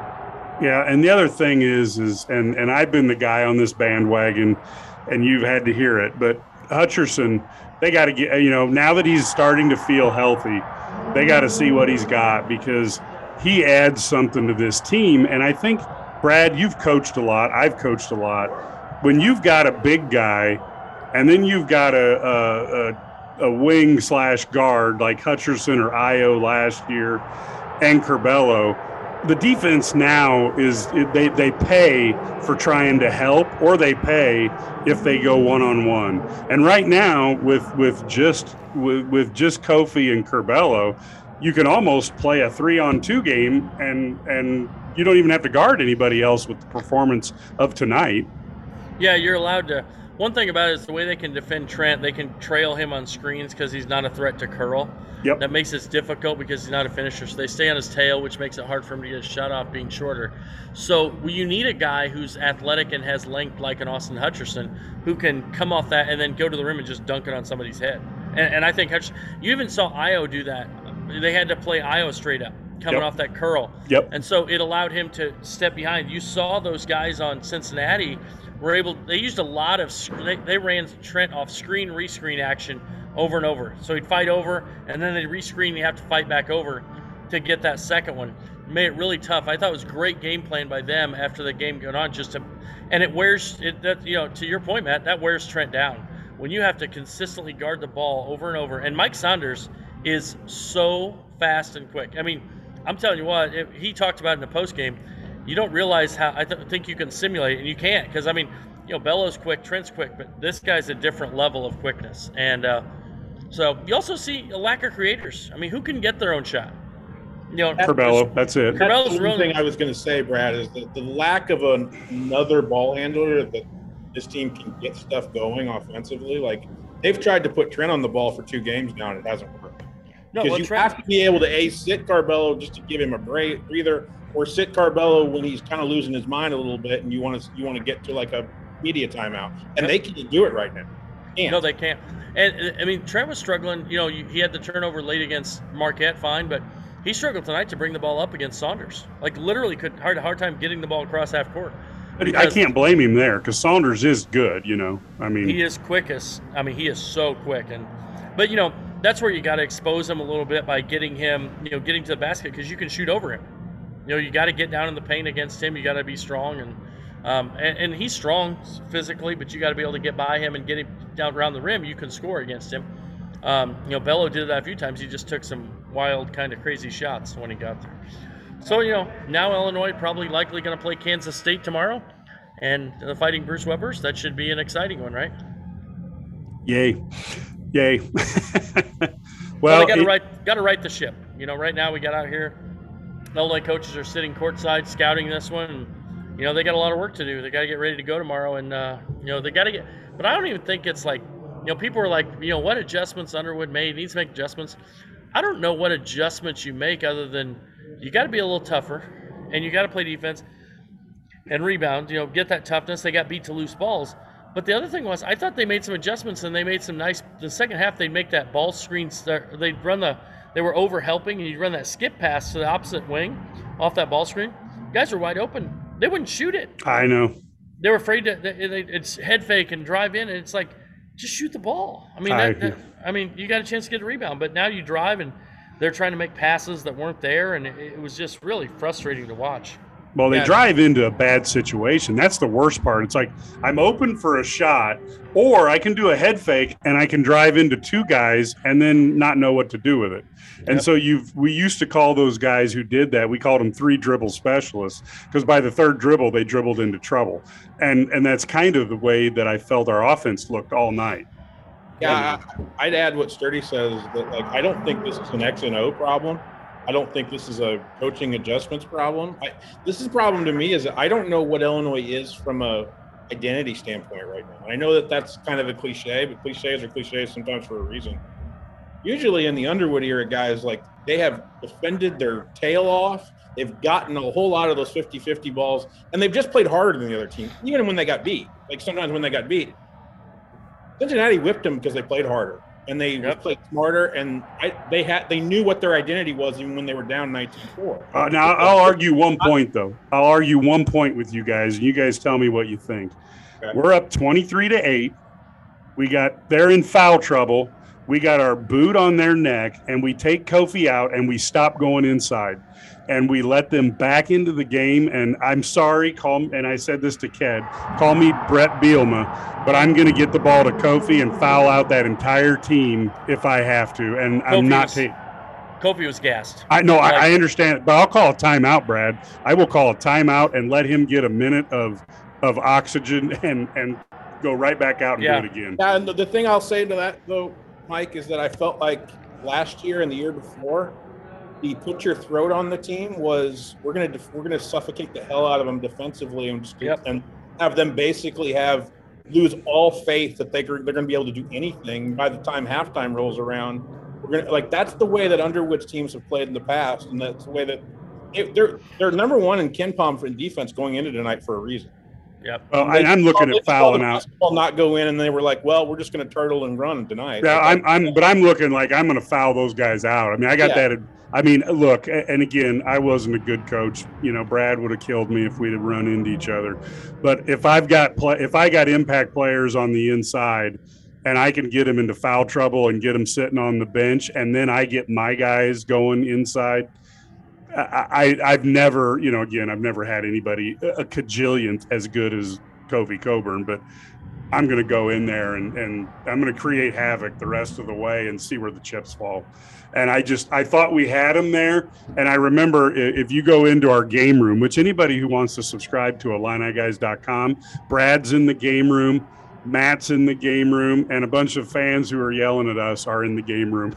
Yeah, and the other thing is is and and I've been the guy on this bandwagon, and you've had to hear it, but Hutcherson, they got to get you know now that he's starting to feel healthy, they got to see what he's got because he adds something to this team, and I think. Brad, you've coached a lot. I've coached a lot when you've got a big guy and then you've got a, a, a, a wing slash guard like Hutcherson or Ayo last year and Curbelo, the defense now is they, they pay for trying to help or they pay if they go one on one. And right now with with just with, with just Kofi and Curbelo, you can almost play a three on two game and and you don't even have to guard anybody else with the performance of tonight. Yeah, you're allowed to. One thing about it is the way they can defend Trent, they can trail him on screens because he's not a threat to curl. Yep. That makes it difficult because he's not a finisher. So they stay on his tail, which makes it hard for him to get a shot off being shorter. So you need a guy who's athletic and has length like an Austin Hutcherson who can come off that and then go to the rim and just dunk it on somebody's head. And, and I think Hutch, you even saw Ayo do that. They had to play Ayo straight up coming Yep. off that curl. Yep. And so it allowed him to step behind. You saw those guys on Cincinnati were able. They used a lot of. They, they ran Trent off screen rescreen action over and over. So he'd fight over, and then they rescreen. And you have to fight back over to get that second one. Made it really tough. I thought it was great game plan by them after the game going on. Just to, and it wears it. That you know, to your point, Matt, that wears Trent down when you have to consistently guard the ball over and over. And Mike Saunders is so fast and quick. I mean, I'm telling you what, if he talked about in the post game. You don't realize how I th- think you can simulate, and you can't because I mean, you know, Bellows quick, Trent's quick, but this guy's a different level of quickness. And uh, so you also see a lack of creators. I mean, who can get their own shot? You know, Curbelo, that's it. That's the one really- thing I was going to say, Brad, is that the lack of an, another ball handler that this team can get stuff going offensively. Like they've tried to put Trent on the ball for two games now, and it hasn't worked. no, Because well, you Trent, have to be able to a sit Curbelo just to give him a break, breather, or sit Curbelo when he's kind of losing his mind a little bit, and you want to you want to get to like a media timeout, and they can't do it right now. Can't. No, they can't. And I mean, Trent was struggling. You know, he had the turnover late against Marquette, fine, but he struggled tonight to bring the ball up against Saunders. Like literally, could hard hard time getting the ball across half court. But I can't blame him there because Saunders is good. You know, I mean, He is quickest. I mean, he is so quick, and but you know that's where you got to expose him a little bit by getting him, you know, getting to the basket because you can shoot over him. You know, you got to get down in the paint against him. You got to be strong, and um, and, and he's strong physically, but you got to be able to get by him and get him down around the rim. You can score against him. Um, you know, Bello did that a few times. He just took some wild, kind of crazy shots when he got there. So you know, now Illinois probably likely going to play Kansas State tomorrow, and the Fighting Bruce Webbers. That should be an exciting one, right? yay, yay. Well, well, got to right, got to right the ship. You know, right now we got out here. Illinois coaches are sitting courtside scouting this one. And, you know, they got a lot of work to do. They got to get ready to go tomorrow, and uh, you know they got to get. But I don't even think it's like, you know, people are like, you know, what adjustments Underwood made? He needs to make adjustments. I don't know what adjustments you make other than you got to be a little tougher, and you got to play defense and rebound. You know, get that toughness. They got beat to loose balls. But the other thing was, I thought they made some adjustments and they made some nice. The second half, they'd make that ball screen. Start, they'd run the. They were over helping, and you'd run that skip pass to the opposite wing, off that ball screen. Guys were wide open. They wouldn't shoot it. I know. They were afraid to. They, they, it's head fake and drive in, and it's like, just shoot the ball. I mean, I- that, that, I mean, you got a chance to get a rebound, but now you drive and they're trying to make passes that weren't there, and it, it was just really frustrating to watch. Well, they Yeah. drive into a bad situation. That's the worst part. It's like I'm open for a shot, or I can do a head fake and I can drive into two guys and then not know what to do with it. And so you've we used to call those guys who did that. We called them three dribble specialists because by the third dribble they dribbled into trouble. And and that's kind of the way that I felt our offense looked all night. Yeah, I'd add what Sturdy says that like I don't think this is an X and O problem. I don't think this is a coaching adjustments problem. I, this is a problem to me is I don't know what Illinois is from a identity standpoint right now. I know that that's kind of a cliche, but cliches are cliches sometimes for a reason. Usually in the Underwood era, guys like they have defended their tail off. They've gotten a whole lot of those 50-50 balls, and they've just played harder than the other team, even when they got beat. Like sometimes when they got beat, Cincinnati whipped them because they played harder and they Yep. played smarter, and I, they had they knew what their identity was even when they were down 19-4. Uh, now I'll argue one point though. I'll argue one point with you guys, and you guys tell me what you think. Okay. We're up twenty-three to eight. We got they're in foul trouble. We got our boot on their neck, and we take Kofi out, and we stop going inside, and we let them back into the game. And I'm sorry, call and I said this to Ked, call me Bret Bielema, but I'm going to get the ball to Kofi and foul out that entire team if I have to, and I'm Kofi not was- taking. Kofi was gassed. I know, Like- I, I understand, but I'll call a timeout, Brad. I will call a timeout and let him get a minute of of oxygen and and go right back out and Yeah. do it again. Yeah, and the, the thing I'll say to that though, Mike, is that I felt like last year and the year before, the put your throat on the team was we're gonna def- we're gonna suffocate the hell out of them defensively and just Yep. and have them basically have lose all faith that they, they're going to be able to do anything by the time halftime rolls around. We're gonna like that's the way that Underwood's teams have played in the past, and that's the way that it, they're they're number one in KenPom for defense going into tonight for a reason. Yep. Well, I, I'm looking at fouling out. basketball not go in, and they were like, "Well, we're just going to turtle and run tonight." Yeah, Like, I'm, I'm, but I'm looking like I'm going to foul those guys out. I mean, I got Yeah. that. I mean, look, and again, I wasn't a good coach. You know, Brad would have killed me if we'd have run into each other. But if I've got play, if I got impact players on the inside, and I can get them into foul trouble and get them sitting on the bench, and then I get my guys going inside. I, I've never, you know, again, I've never had anybody a cajillion as good as Kofi Cockburn, but I'm going to go in there and, and I'm going to create havoc the rest of the way and see where the chips fall. And I just, I thought we had him there. And I remember if you go into our game room, which anybody who wants to subscribe to IlliniGuys.com, Brad's in the game room, Matt's in the game room, and a bunch of fans who are yelling at us are in the game room.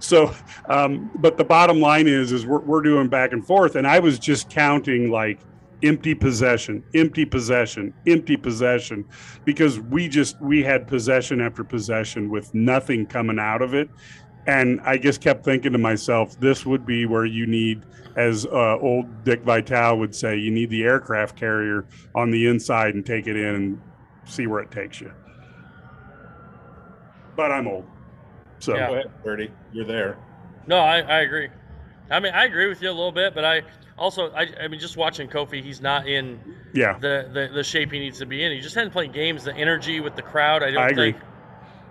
So, um, but the bottom line is, is we're, we're doing back and forth. And I was just counting like empty possession, empty possession, empty possession, because we just we had possession after possession with nothing coming out of it. And I just kept thinking to myself, this would be where you need, as uh, old Dick Vitale would say, you need the aircraft carrier on the inside and take it in and see where it takes you. But I'm old. So Yeah. Go ahead, Bertie. You're there. No, I, I agree. I mean, I agree with you a little bit, but I also, I, I mean, just watching Kofi, he's not in yeah, the, the, the shape he needs to be in. He just hasn't played games. The energy with the crowd, I don't I agree. think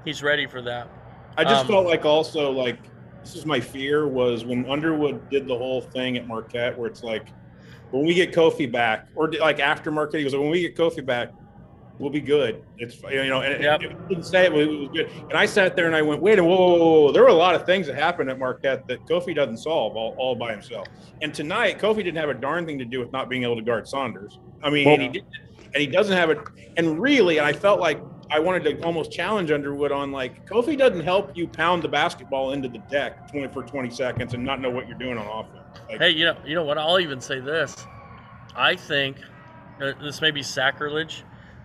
he's ready for that. I just Um, felt like also like this is my fear was when Underwood did the whole thing at Marquette where it's like when we get Kofi back or like after Marquette he goes like, when we get Kofi back we'll be good. It's you know and Yep. it, it didn't say it, but it was good. And I sat there and I went wait a whoa, whoa, whoa, whoa. there were a lot of things that happened at Marquette that Kofi doesn't solve all, all by himself. And tonight Kofi didn't have a darn thing to do with not being able to guard Saunders. I mean Well- and he did and he doesn't have it and really I felt like I wanted to almost challenge Underwood on like Kofi doesn't help you pound the basketball into the deck 20 for 20 seconds and not know what you're doing on offense. Like, Hey, you know, you know what? I'll even say this. I think uh, this may be sacrilege,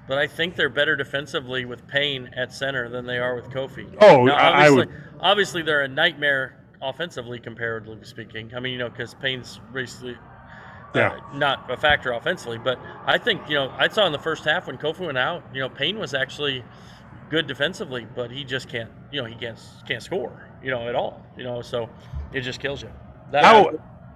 but I think they're better defensively with Payne at center than they are with Kofi. Oh, Now, I, I obviously, would. obviously they're a nightmare offensively, comparatively speaking. I mean, you know, because Payne's basically uh, Yeah. not a factor offensively. But I think you know, I saw in the first half when Kofi went out, you know, Payne was actually good defensively, but he just can't, you know, he can't can't score, you know, at all. You know, so it just kills you. That,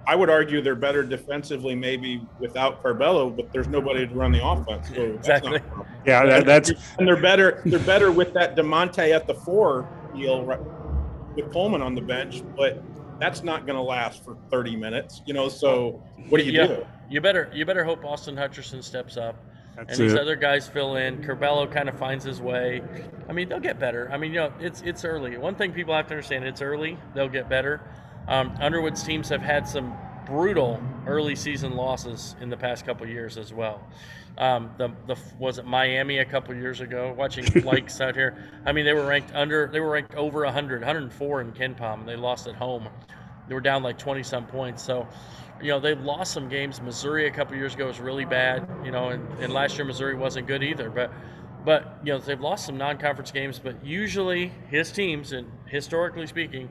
I would argue they're better defensively maybe without Curbelo, but there's nobody to run the offense. So that's Exactly. not yeah, that, that's and they're better. They're better with that Da'Monte at the four deal right, with Coleman on the bench, but that's not going to last for 30 minutes. You know, so what do you Yeah. do? you better you better hope Austin Hutcherson steps up. that's and these other guys fill in. Curbelo kind of finds his way. I mean, they'll get better. I mean, you know, it's it's early. One thing people have to understand: it's early. They'll get better. Um, Underwood's teams have had some brutal early season losses in the past couple years as well. Um, the the was it Miami a couple years ago? Watching likes out here. I mean, they were ranked under. They were ranked over 100, 104 in KenPom. and They lost at home. They were down like 20 some points. So you know they've lost some games. Missouri a couple years ago was really bad, you know, and, and last year Missouri wasn't good either. But but you know they've lost some non-conference games. But usually his teams, and historically speaking,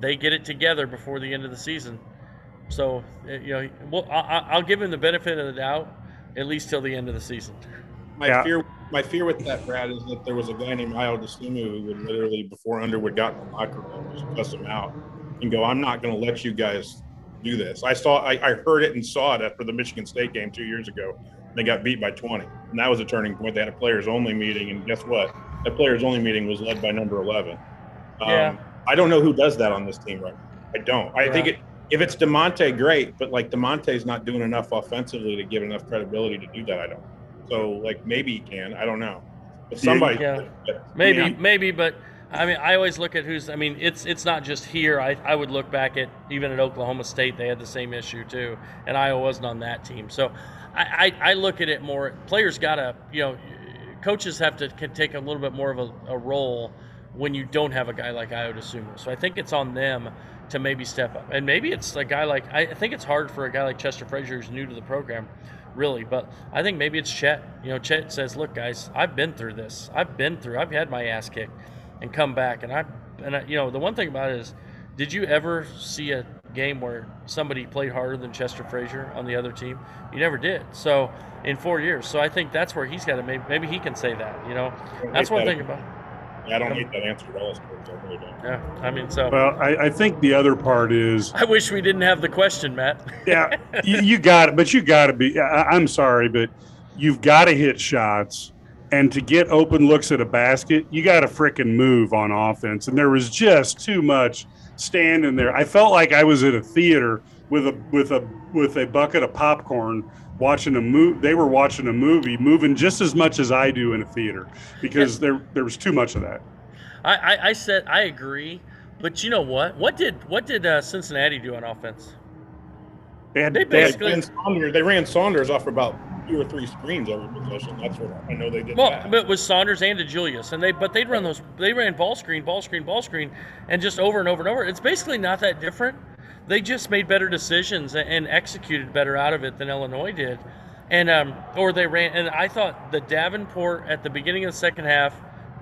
they get it together before the end of the season. So uh, you know, well, I, I- I'll give him the benefit of the doubt at least till the end of the season. My Yeah. fear, my fear with that, Brad, is that there was a guy named Ayo Dosunmu who would literally, before Underwood got in the locker room, just cuss him out and go, "I'm not going to let you guys do this." I saw, I, I heard it and saw it after the Michigan State game two years ago. They got beat by 20, and that was a turning point. They had a players only meeting, and guess what? That players only meeting was led by number 11. Um, Yeah. I don't know who does that on this team right now. I don't. I think it. If it's Da'Monte, great, but like Da'Monte's not doing enough offensively to give enough credibility to do that. I don't. So like maybe he can. I don't know. But somebody. Yeah. but, Maybe, I mean, maybe, but I mean, I always look at who's. I mean, it's it's not just here. I, I would look back at even at Oklahoma State, they had the same issue too, and Iowa wasn't on that team. So I I, I look at it more. Players gotta, you know, coaches have to can take a little bit more of a, a role when you don't have a guy like Ayo Dosunmu. So I think it's on them to maybe step up, and maybe it's a guy like I think it's hard for a guy like Chester Frazier who's new to the program really. But I think maybe it's Chet. You know, Chet says, "Look, guys, I've been through this. I've been through. I've had my ass kicked, and come back. And I, and I, you know, the one thing about it is, did you ever see a game where somebody played harder than Chester Frazier on the other team. You never did. So in four years. So I think that's where he's got to maybe, maybe he can say that. You know, that's one thing about. Yeah, I don't hate that answer at all. I really don't. Yeah, I mean, so. Well, I, I, think the other part is. I wish we didn't have the question, Matt. yeah, you, you got it, but you got to be. I, I'm sorry, but you've got to hit shots and to get open looks at a basket, you got to freaking move on offense. And there was just too much standing there. I felt like I was at a theater with a with a with a bucket of popcorn watching a movie. They were watching a movie, moving just as much as I do in a theater because there there was too much of that. I, I, I said I agree, but you know what? What did what did uh, Cincinnati do on offense? They, had, they basically they ran, Saunders, they ran Saunders off about two or three screens every possession. That's what I know they did. Well, that. but it was Saunders and DeJulius, and they but they'd run those. They ran ball screen, ball screen, ball screen, and just over and over and over. It's basically not that different. They just made better decisions and executed better out of it than Illinois did, and um, or they ran. And I thought the Davenport at the beginning of the second half,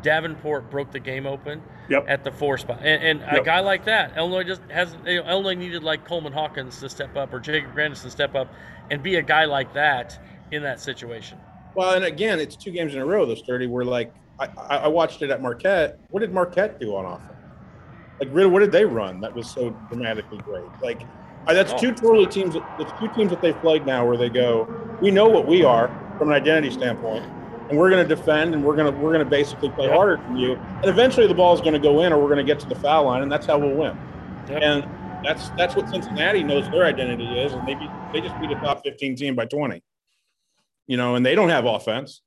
Davenport broke the game open. Yep. At the four spot, and, and yep. a guy like that, Illinois just has you know, Illinois needed like Coleman Hawkins to step up or Jacob Grandison to step up and be a guy like that in that situation. Well, and again, it's two games in a row. Those thirty were like I, I watched it at Marquette. What did Marquette do on offense? Like, really, what did they run that was so dramatically great? Like, uh, that's oh. two totally teams. That's two teams that they've played now where they go. We know what we are from an identity standpoint, and we're going to defend, and we're going to we're going to basically play harder than you. And eventually, the ball is going to go in, or we're going to get to the foul line, and that's how we'll win. And that's that's what Cincinnati knows their identity is, and they beat, they just beat a top fifteen team by twenty you know, and they don't have offense.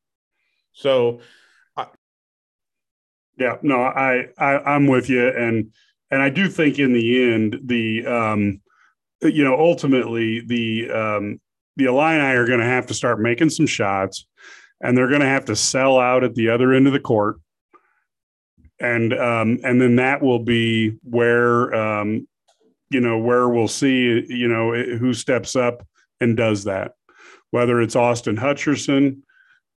So, yeah, no, I, I I'm with you, and and I do think in the end, the um, you know, ultimately the um, the Illini are going to have to start making some shots, and they're going to have to sell out at the other end of the court, and um, and then that will be where um, you know where we'll see you know who steps up and does that. Whether it's Austin Hutcherson,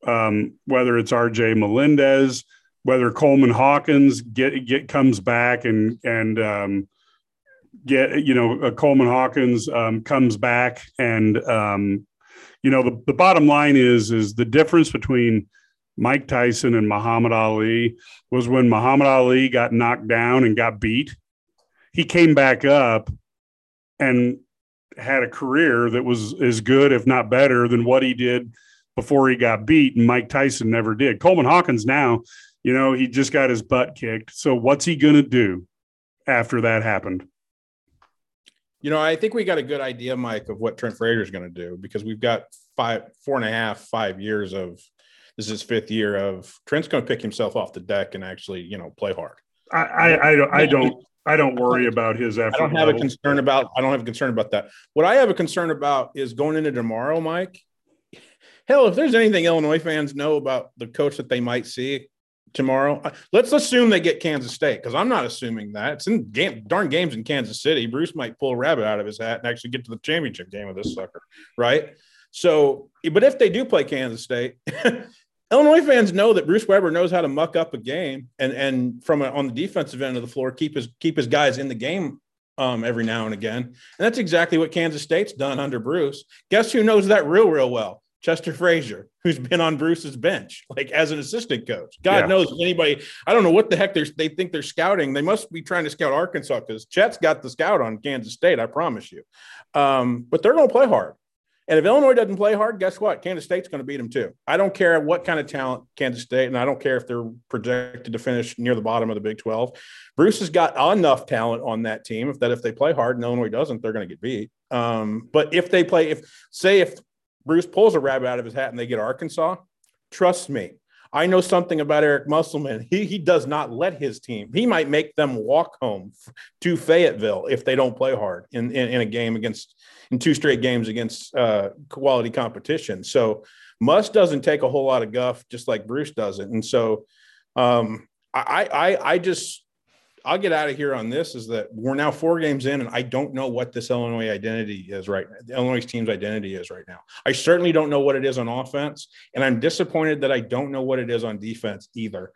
um, whether it's RJ Melendez, whether Coleman Hawkins get get comes back and and um, get you know uh, Coleman Hawkins um, comes back and um, you know the, the bottom line is is the difference between Mike Tyson and Muhammad Ali was when Muhammad Ali got knocked down and got beat. He came back up and had a career that was as good, if not better, than what he did before he got beat. And Mike Tyson never did. Coleman Hawkins now, you know, he just got his butt kicked. So what's he going to do after that happened? You know, I think we got a good idea, Mike, of what Trent Frazier is going to do because we've got five, four and a half, five years of this is his fifth year of Trent's going to pick himself off the deck and actually, you know, play hard. I, I, I don't, I don't, I don't worry about his effort. I don't have level. a concern about. I don't have a concern about that. What I have a concern about is going into tomorrow, Mike. Hell, if there's anything Illinois fans know about the coach that they might see tomorrow, uh, let's assume they get Kansas State because I'm not assuming that it's in game, darn games in Kansas City. Bruce might pull a rabbit out of his hat and actually get to the championship game of this sucker, right? So, but if they do play Kansas State, Illinois fans know that Bruce Weber knows how to muck up a game and and from a, on the defensive end of the floor keep his keep his guys in the game um, every now and again. And that's exactly what Kansas State's done under Bruce. Guess who knows that real real well? Chester Frazier, who's been on Bruce's bench, like as an assistant coach. God yeah. knows anybody. I don't know what the heck they're, they think they're scouting. They must be trying to scout Arkansas because Chet's got the scout on Kansas State. I promise you. Um, but they're going to play hard. And if Illinois doesn't play hard, guess what? Kansas State's going to beat them too. I don't care what kind of talent Kansas State, and I don't care if they're projected to finish near the bottom of the Big 12. Bruce has got enough talent on that team if that if they play hard and Illinois doesn't, they're going to get beat. Um, but if they play, if say if Bruce pulls a rabbit out of his hat and they get Arkansas, trust me, I know something about Eric Musselman. He, he does not let his team. He might make them walk home to Fayetteville if they don't play hard in, in, in a game against in two straight games against uh, quality competition. So Muss doesn't take a whole lot of guff, just like Bruce doesn't. And so um, I, I I just I'll get out of here on this is that we're now four games in, and I don't know what this Illinois identity is right now. The Illinois team's identity is right now. I certainly don't know what it is on offense, and I'm disappointed that I don't know what it is on defense either.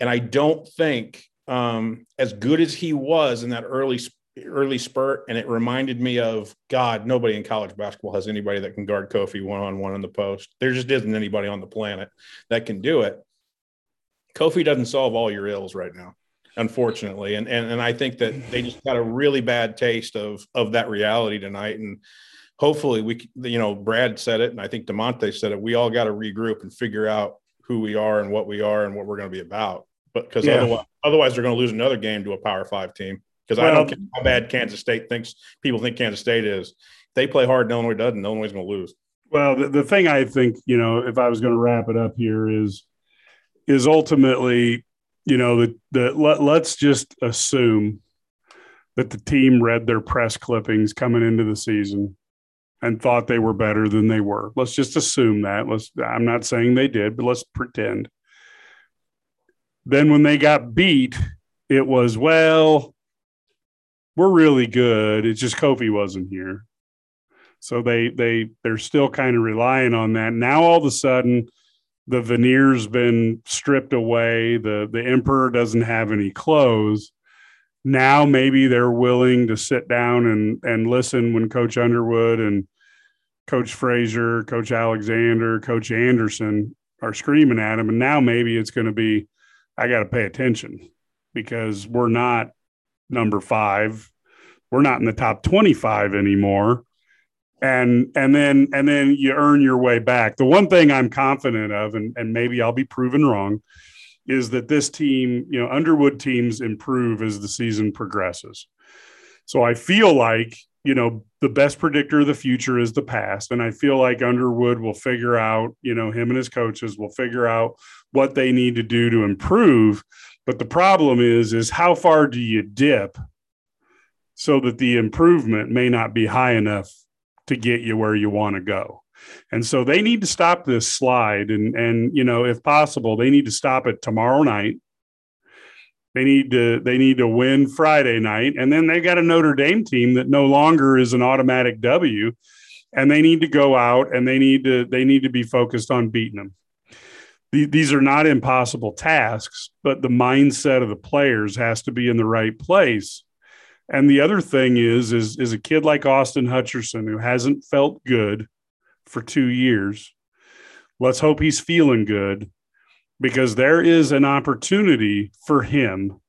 And I don't think, um, as good as he was in that early early spurt, and it reminded me of God. Nobody in college basketball has anybody that can guard Kofi one on one in the post. There just isn't anybody on the planet that can do it. Kofi doesn't solve all your ills right now, unfortunately, and and and I think that they just got a really bad taste of of that reality tonight, and hopefully we, you know, Brad said it, and I think Da'Monte said it. We all got to regroup and figure out who we are and what we are and what we're going to be about. But because yeah. otherwise, otherwise they're going to lose another game to a Power Five team. Because well, I don't care how bad Kansas State thinks people think Kansas State is. If they play hard and Illinois doesn't, Illinois is going to lose. Well, the, the thing I think, you know, if I was going to wrap it up here is, is ultimately, you know, that the let, let's just assume that the team read their press clippings coming into the season and thought they were better than they were. Let's just assume that. Let's I'm not saying they did, but let's pretend. Then when they got beat, it was well, we're really good. It's just Kofi wasn't here. So they they they're still kind of relying on that. Now all of a sudden the veneer's been stripped away. The the emperor doesn't have any clothes now maybe they're willing to sit down and and listen when coach underwood and Coach Frazier, Coach Alexander, Coach Anderson are screaming at him. And now maybe it's going to be, I got to pay attention because we're not number five. We're not in the top 25 anymore. And and then and then you earn your way back. The one thing I'm confident of, and, and maybe I'll be proven wrong, is that this team, you know, Underwood teams improve as the season progresses. So I feel like you know, the best predictor of the future is the past. And I feel like Underwood will figure out, you know, him and his coaches will figure out what they need to do to improve. But the problem is, is how far do you dip so that the improvement may not be high enough to get you where you want to go? And so they need to stop this slide and and you know if possible they need to stop it tomorrow night they need to they need to win Friday night, and then they got a Notre Dame team that no longer is an automatic W, and they need to go out and they need to they need to be focused on beating them. these are not impossible tasks, but the mindset of the players has to be in the right place. And the other thing is, is, is a kid like Austin Hutcherson who hasn't felt good for two years. Let's hope he's feeling good because there is an opportunity for him.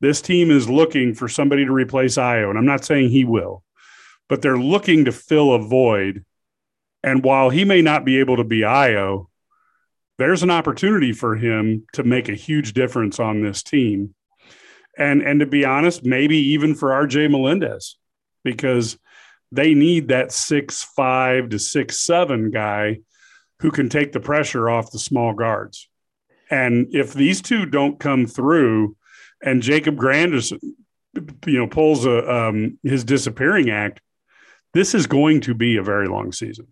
This team is looking for somebody to replace Ayo, and I'm not saying he will, but they're looking to fill a void. And while he may not be able to be Ayo, there's an opportunity for him to make a huge difference on this team. And and to be honest, maybe even for RJ Melendez, because they need that six five to six seven guy who can take the pressure off the small guards. And if these two don't come through, and Jacob Grandison, you know, pulls a um, his disappearing act, this is going to be a very long season.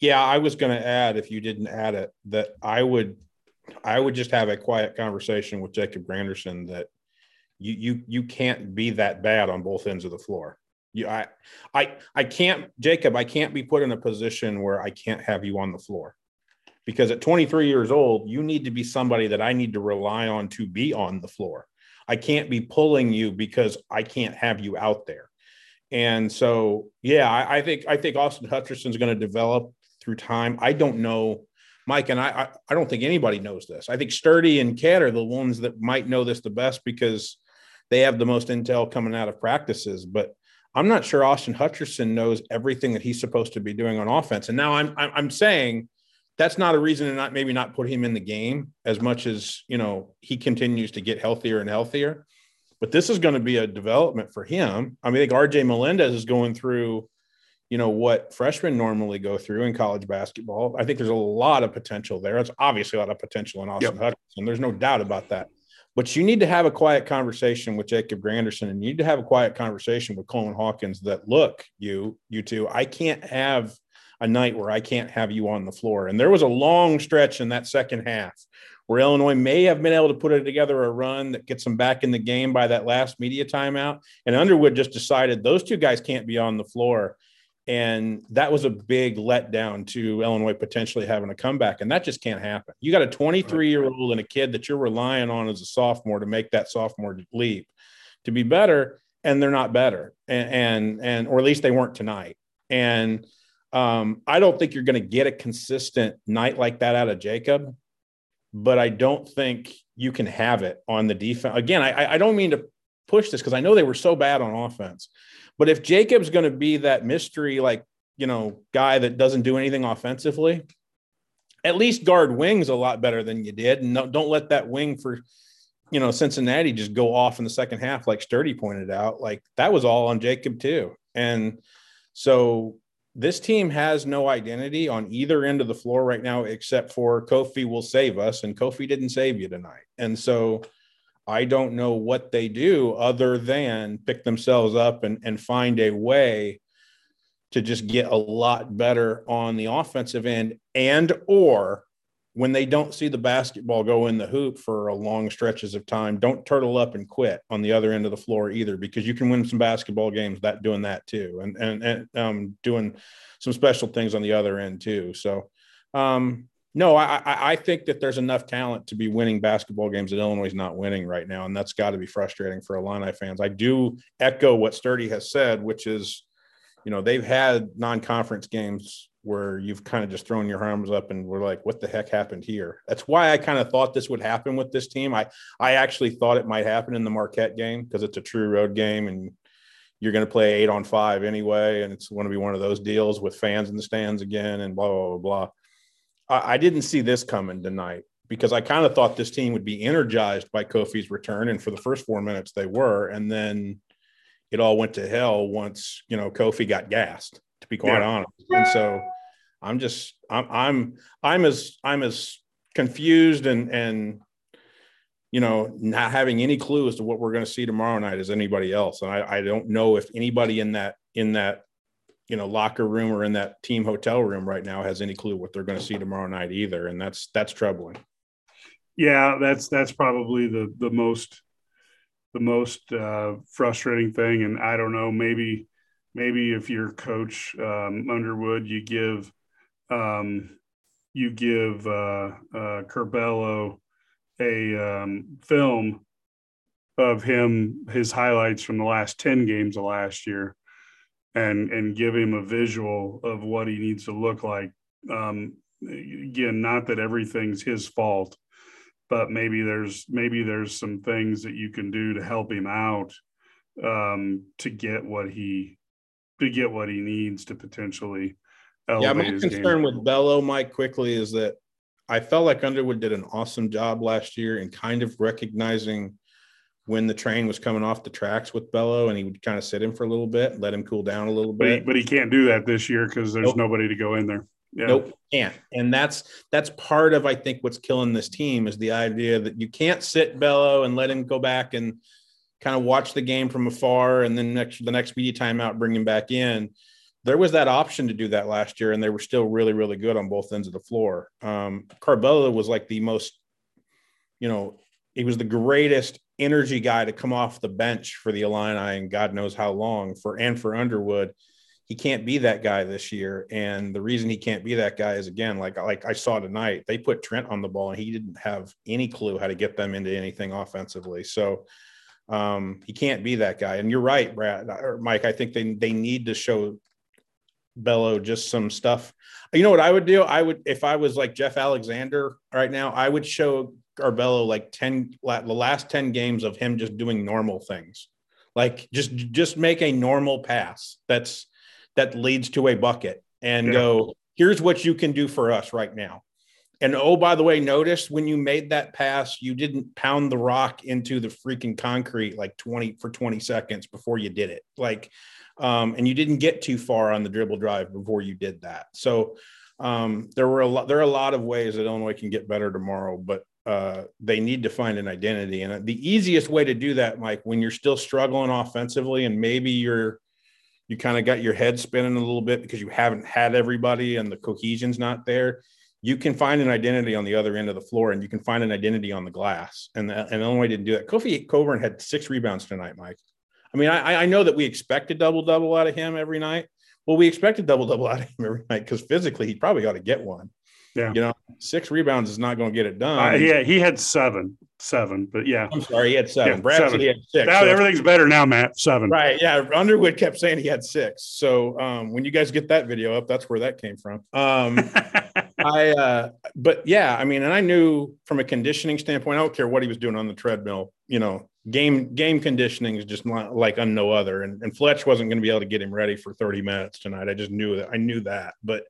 Yeah, I was going to add if you didn't add it that I would, I would just have a quiet conversation with Jacob Grandison that you you you can't be that bad on both ends of the floor. You, I, I, I can't, Jacob. I can't be put in a position where I can't have you on the floor because at 23 years old, you need to be somebody that I need to rely on to be on the floor. I can't be pulling you because I can't have you out there. And so, yeah, I, I think I think Austin Hutcherson's going to develop through time. I don't know, Mike, and I, I, I don't think anybody knows this. I think Sturdy and Cat are the ones that might know this the best because they have the most intel coming out of practices. But I'm not sure Austin Hutcherson knows everything that he's supposed to be doing on offense. And now I'm I'm saying that's not a reason to not maybe not put him in the game as much as you know he continues to get healthier and healthier. But this is going to be a development for him. I mean, I think RJ Melendez is going through, you know, what freshmen normally go through in college basketball. I think there's a lot of potential there. It's obviously a lot of potential in Austin yep. Hutcherson. There's no doubt about that. But you need to have a quiet conversation with Jacob Grandison and you need to have a quiet conversation with Coleman Hawkins that look, you, you two, I can't have a night where I can't have you on the floor. And there was a long stretch in that second half where Illinois may have been able to put together a run that gets them back in the game by that last media timeout. And Underwood just decided those two guys can't be on the floor. And that was a big letdown to Illinois potentially having a comeback. And that just can't happen. You got a 23 year old and a kid that you're relying on as a sophomore to make that sophomore leap to be better and they're not better, and and, and or at least they weren't tonight. And um, I don't think you're going to get a consistent night like that out of Jacob, but I don't think you can have it on the defense. Again, I, I don't mean to push this because I know they were so bad on offense, but if Jacob's going to be that mystery, like you know, guy that doesn't do anything offensively, at least guard wings a lot better than you did, and don't let that wing for you know Cincinnati just go off in the second half, like Sturdy pointed out. Like that was all on Jacob too, and so this team has no identity on either end of the floor right now, except for Kofi will save us, and Kofi didn't save you tonight. And so I don't know what they do other than pick themselves up and, and find a way to just get a lot better on the offensive end and or when they don't see the basketball go in the hoop for a long stretches of time, don't turtle up and quit on the other end of the floor either, because you can win some basketball games that doing that too, and and, and um, doing some special things on the other end too. So, um, no, I, I think that there's enough talent to be winning basketball games that Illinois is not winning right now, and that's got to be frustrating for Illini fans. I do echo what Sturdy has said, which is, you know, they've had non-conference games where you've kind of just thrown your arms up and we're like, what the heck happened here? That's why I kind of thought this would happen with this team. I I actually thought it might happen in the Marquette game because it's a true road game and you're going to play eight on five anyway, and it's going to be one of those deals with fans in the stands again and blah blah blah blah. I, I didn't see this coming tonight because I kind of thought this team would be energized by Kofi's return, and for the first four minutes they were, and then it all went to hell once you know Kofi got gassed. To be quite yeah. honest, and so I'm just I'm I'm I'm as I'm as confused and and you know not having any clue as to what we're going to see tomorrow night as anybody else, and I, I don't know if anybody in that in that you know locker room or in that team hotel room right now has any clue what they're going to see tomorrow night either, and that's that's troubling. Yeah, that's that's probably the the most the most uh, frustrating thing, and I don't know maybe maybe if you're coach um, Underwood, you give um, you give uh, uh, Curbelo a um, film of him his highlights from the last 10 games of last year and and give him a visual of what he needs to look like um, again not that everything's his fault but maybe there's maybe there's some things that you can do to help him out um, to get what he to get what he needs to potentially yeah, my concern game. with Bello, Mike, quickly is that I felt like Underwood did an awesome job last year in kind of recognizing when the train was coming off the tracks with Bello, and he would kind of sit him for a little bit, let him cool down a little bit. But he, but he can't do that this year because there's nope. nobody to go in there. Yeah. Nope, can't. And that's that's part of I think what's killing this team is the idea that you can't sit Bello and let him go back and kind of watch the game from afar, and then next the next media timeout bring him back in there was that option to do that last year, and they were still really, really good on both ends of the floor. Um, Curbelo was like the most, you know, he was the greatest energy guy to come off the bench for the Illini, and God knows how long for and for Underwood. He can't be that guy this year, and the reason he can't be that guy is again, like like I saw tonight, they put Trent on the ball, and he didn't have any clue how to get them into anything offensively. So um, he can't be that guy. And you're right, Brad or Mike. I think they they need to show Bello just some stuff. You know what I would do? I would if I was like Geoff Alexander right now, I would show Curbelo like 10 the last 10 games of him just doing normal things. Like just just make a normal pass that's that leads to a bucket and yeah. go, here's what you can do for us right now. And oh, by the way, notice when you made that pass, you didn't pound the rock into the freaking concrete like 20 for 20 seconds before you did it. Like um, and you didn't get too far on the dribble drive before you did that. So um, there were a lot. There are a lot of ways that Illinois can get better tomorrow, but uh, they need to find an identity. And the easiest way to do that, Mike, when you're still struggling offensively, and maybe you're you kind of got your head spinning a little bit because you haven't had everybody and the cohesion's not there. You can find an identity on the other end of the floor, and you can find an identity on the glass. And the, and Illinois didn't do that. Kofi Cockburn had six rebounds tonight, Mike. I mean, I, I know that we expect a double double out of him every night. Well, we expected double double out of him every night because physically he probably ought to get one. Yeah. You know, six rebounds is not going to get it done. Uh, yeah, he had seven, seven, but yeah, I'm sorry, he had seven. Yeah, Brad seven. said he had six. now so- everything's better now, Matt. Seven. Right. Yeah. Underwood kept saying he had six. So um, when you guys get that video up, that's where that came from. Um, I, uh, but yeah, I mean, and I knew from a conditioning standpoint, I don't care what he was doing on the treadmill, you know, game, game conditioning is just not like on no other. And, and Fletch wasn't going to be able to get him ready for 30 minutes tonight. I just knew that. I knew that. But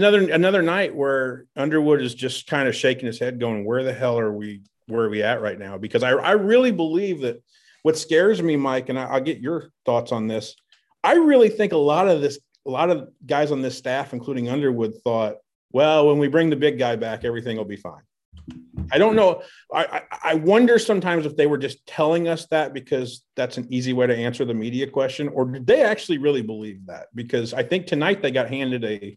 another, another night where Underwood is just kind of shaking his head going, where the hell are we, where are we at right now? Because I, I really believe that what scares me, Mike, and I, I'll get your thoughts on this. I really think a lot of this, a lot of guys on this staff, including Underwood, thought, well, when we bring the big guy back, everything will be fine. I don't know. I, I, I wonder sometimes if they were just telling us that because that's an easy way to answer the media question, or did they actually really believe that? Because I think tonight they got handed a,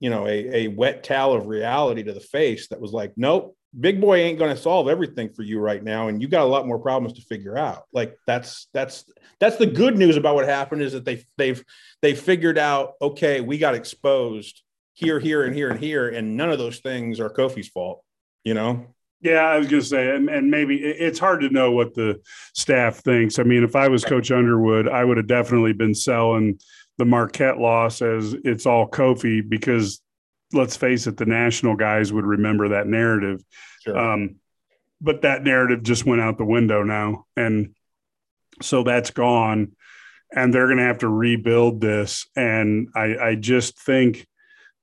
you know, a, a wet towel of reality to the face that was like, nope, big boy ain't going to solve everything for you right now and you got a lot more problems to figure out. Like that's that's that's the good news about what happened is that they they've they figured out okay we got exposed here here and here and here and none of those things are kofi's fault you know? Yeah, I was going to say, and, and maybe it's hard to know what the staff thinks. I mean, if I was Coach Underwood, I would have definitely been selling the Marquette loss as it's all Kofi because let's face it, the national guys would remember that narrative. sure Um, but that narrative just went out the window now. And so that's gone. And they're going to have to rebuild this. And I, I just think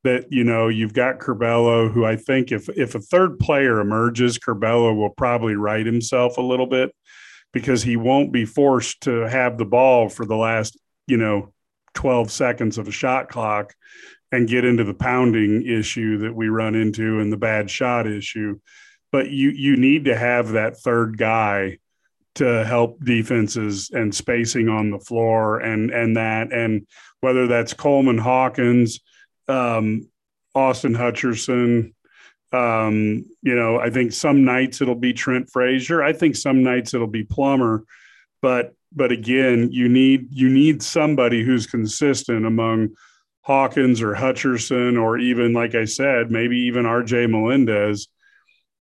that, you know, you've got Curbelo, who I think if, if a third player emerges, Curbelo will probably right himself a little bit because he won't be forced to have the ball for the last, you know, 12 seconds of a shot clock and get into the pounding issue that we run into and the bad shot issue. But you you need to have that third guy to help defenses and spacing on the floor and and that. And whether that's Coleman Hawkins, um, Austin Hutcherson, um, you know, I think some nights it'll be Trent Frazier. I think some nights it'll be Plummer, but but again, you need you need somebody who's consistent among Hawkins or Hutcherson or even like I said, maybe even RJ Melendez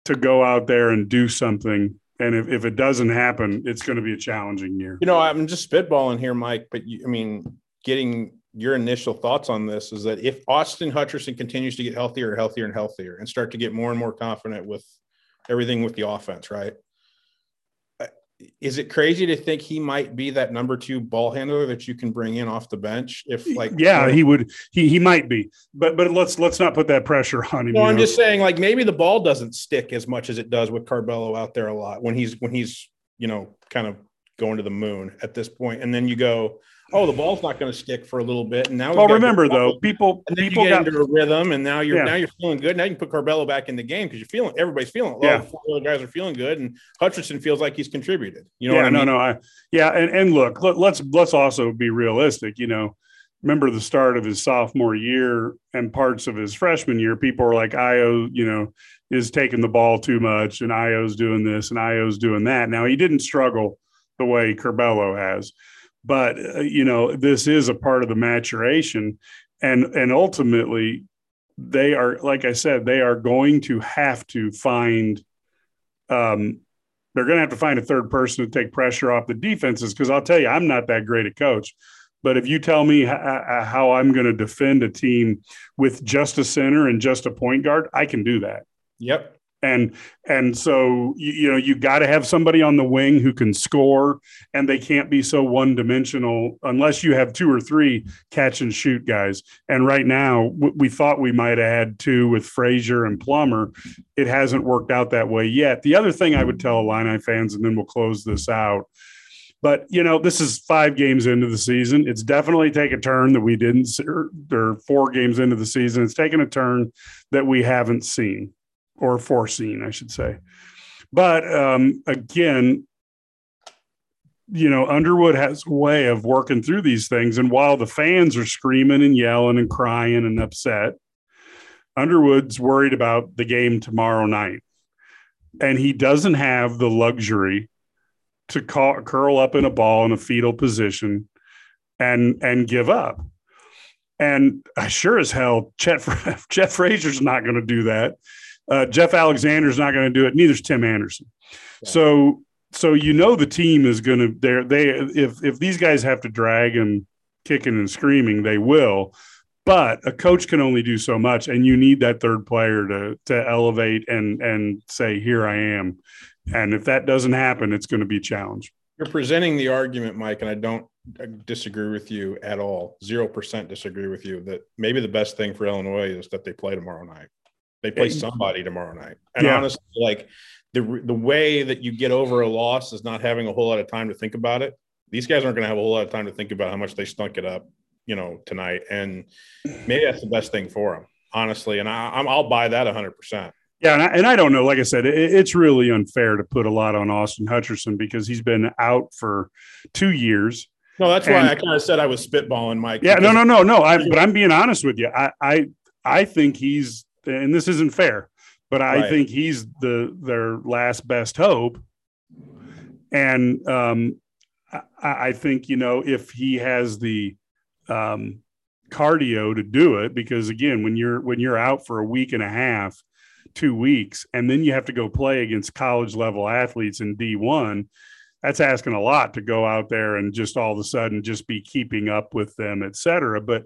to go out there and do something. And if, if it doesn't happen, it's going to be a challenging year. you know i'm just spitballing here mike but you, i mean getting your initial thoughts on this is that if austin hutcherson continues to get healthier healthier and healthier and start to get more and more confident with everything with the offense right is it crazy to think he might be that number two ball handler that you can bring in off the bench if like yeah, he would. He he might be, but but let's let's not put that pressure on him. Well, I'm know? just saying, like maybe the ball doesn't stick as much as it does with Curbelo out there a lot when he's when he's you know kind of going to the moon at this point, and then you go, oh, the ball's not going to stick for a little bit, and now Well, remember though, people and then people you get got into a rhythm, and now you're Yeah. now you're feeling good. Now you can put Curbelo back in the game because you're feeling everybody's feeling. Well, Yeah. the guys are feeling good, and Hutcherson feels like he's contributed. You know yeah, what I mean? no, no, I yeah, and and look, let, let's let's also be realistic. You know, remember the start of his sophomore year and parts of his freshman year. People were like, "Ayo, you know, is taking the ball too much, and Ayo's doing this, and Ayo's doing that." Now he didn't struggle the way Curbelo has, but uh, you know, this is a part of the maturation, and and ultimately, they are like I said, they are going to have to find. Um, they're going to have to find a third person to take pressure off the defenses because I'll tell you, I'm not that great a coach. But if you tell me how I'm going to defend a team with just a center and just a point guard, I can do that. Yep. And and so you, you know you got to have somebody on the wing who can score, and they can't be so one dimensional unless you have two or three catch and shoot guys. And right now, w- we thought we might have had two with Frazier and Plummer. It hasn't worked out that way yet. The other thing I would tell Illini fans, and then we'll close this out. But you know, this is five games into the season. It's definitely taken a turn that we didn't. see- Or or four games into the season. It's taken a turn that we haven't seen or foreseen, I should say. But um, again, you know, Underwood has a way of working through these things. And while the fans are screaming and yelling and crying and upset, Underwood's worried about the game tomorrow night. And he doesn't have the luxury to call, curl up in a ball in a fetal position and and give up. And I sure as hell, Chet, Jeff Frazier's not going to do that. Uh, Geoff Alexander's not going to do it. Neither's Tim Anderson. So, so you know the team is going to they they if if these guys have to drag him kicking and screaming, they will. But a coach can only do so much, and you need that third player to to elevate and and say, "Here I am." And if that doesn't happen, it's going to be a challenge. You're presenting the argument, Mike, and I don't disagree with you at all. Zero percent disagree with you that maybe the best thing for Illinois is that they play tomorrow night. They play somebody tomorrow night. And yeah. honestly, like the the way that you get over a loss is not having a whole lot of time to think about it. These guys aren't going to have a whole lot of time to think about how much they stunk it up you know, tonight. And maybe that's the best thing for them, honestly. And I, i will buy that 100%. Yeah, and I, and I, don't know. Like I said, it, it's really unfair to put a lot on Austin Hutcherson because he's been out for two years. No, that's and, why I kind of said I was spitballing, Mike. Yeah, no, no, no, no. I, but I'm being honest with you. I, I, I think he's, and this isn't fair, but I right. think he's the their last best hope. And um, I, I think you know if he has the um, cardio to do it because again when you're when you're out for a week and a half two weeks and then you have to go play against college level athletes in d1 that's asking a lot to go out there and just all of a sudden just be keeping up with them et cetera but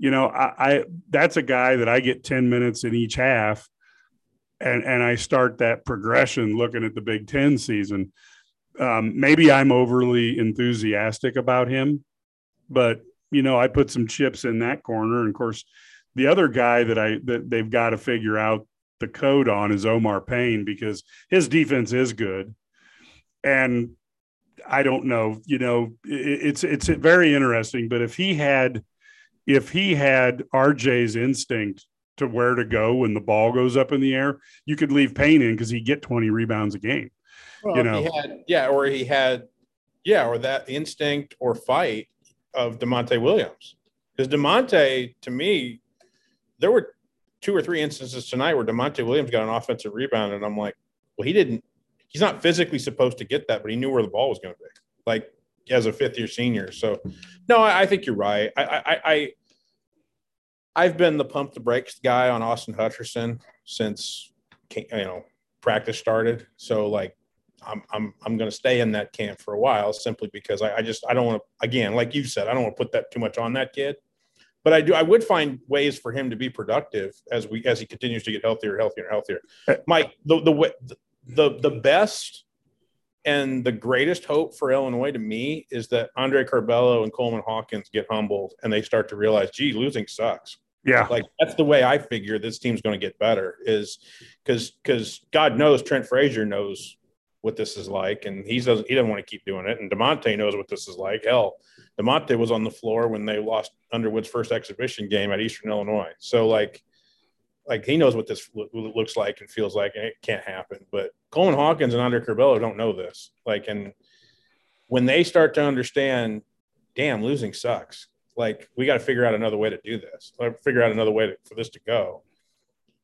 you know I, I that's a guy that i get 10 minutes in each half and and i start that progression looking at the big 10 season um, maybe i'm overly enthusiastic about him but you know, I put some chips in that corner. And of course, the other guy that I that they've got to figure out the code on is Omar Payne because his defense is good. And I don't know, you know, it's it's very interesting. But if he had if he had RJ's instinct to where to go when the ball goes up in the air, you could leave Payne in because he'd get 20 rebounds a game. Well, you know, had, yeah, or he had, yeah, or that instinct or fight of Da'Monte Williams. Because Da'Monte, to me, there were two or three instances tonight where Da'Monte Williams got an offensive rebound, and I'm like, well, he didn't. He's not physically supposed to get that, but he knew where the ball was going to be, like as a fifth year senior. So, no, I, I think you're right. I, I, I, I've been the pump the brakes guy on Austin Hutcherson since you know practice started. So, like, I'm I'm I'm going to stay in that camp for a while simply because I, I just I don't want to again like you said I don't want to put that too much on that kid, but I do I would find ways for him to be productive as we as he continues to get healthier, healthier, healthier. Uh, Mike, the the the the best and the greatest hope for Illinois to me is that Andre Curbelo and Coleman Hawkins get humbled and they start to realize, gee, losing sucks. Yeah. Like that's the way I figure this team's going to get better is because because God knows Trent Frazier knows what this is like, and he doesn't he doesn't want to keep doing it. And Da'Monte knows what this is like. Hell, Da'Monte was on the floor when they lost Underwood's first exhibition game at Eastern Illinois. So like, like he knows what this lo- looks like and feels like, and it can't happen. But Coleman Hawkins and Andre Curbelo don't know this. Like, and when they start to understand, damn, losing sucks. Like, we got to figure out another way to do this. Like, figure out another way to, for this to go.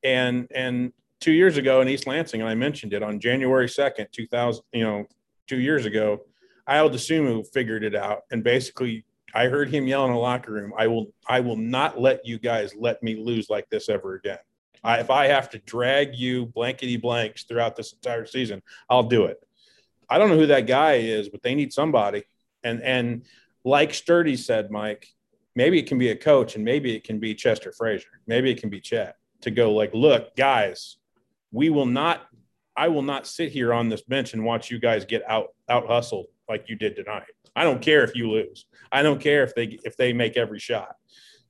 And and two years ago in East Lansing, and I mentioned it on January 2nd, 2000, you know, two years ago, Ayo Dosunmu figured it out. And basically, I heard him yell in the locker room, I will, I will not let you guys let me lose like this ever again. I, if I have to drag you blankety blanks throughout this entire season, I'll do it. I don't know who that guy is, but they need somebody. And, and like Sturdy said, Mike, maybe it can be a coach and maybe it can be Chester Frazier. Maybe it can be Chet to go like, look, guys, we will not I will not sit here on this bench and watch you guys get out out hustled like you did tonight. I don't care if you lose. I don't care if they if they make every shot.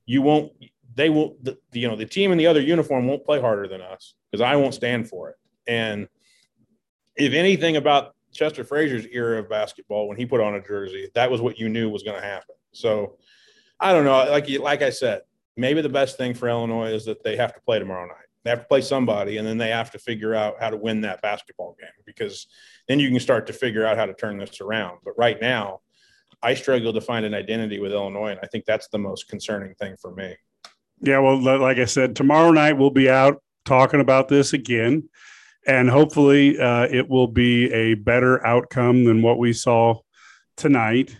You won't they will the, you know the team in the other uniform won't play harder than us because I won't stand for it. And if anything about Chester Frazier's era of basketball when he put on a jersey, that was what you knew was going to happen. So I don't know. Like like I said, maybe the best thing for Illinois is that they have to play tomorrow night. They have to play somebody, and then they have to figure out how to win that basketball game because then you can start to figure out how to turn this around. But right now, I struggle to find an identity with Illinois, and I think that's the most concerning thing for me. Yeah, well, like I said, tomorrow night we'll be out talking about this again, and hopefully uh, it will be a better outcome than what we saw tonight.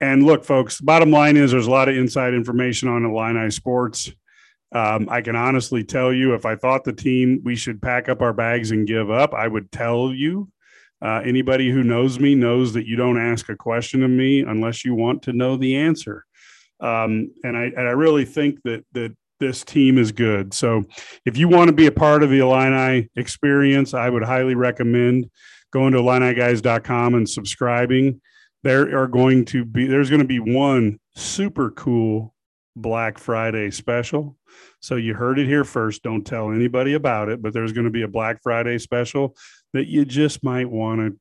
And look, folks, bottom line is there's a lot of inside information on Illini sports. Um, I can honestly tell you, if I thought the team we should pack up our bags and give up, I would tell you. Uh, anybody who knows me knows that you don't ask a question of me unless you want to know the answer. Um, and I and I really think that that this team is good. So if you want to be a part of the Illini experience, I would highly recommend going to IlliniGuys.com and subscribing. There are going to be there's going to be one super cool Black Friday special. So you heard it here first. Don't tell anybody about it, but there's going to be a Black Friday special that you just might want to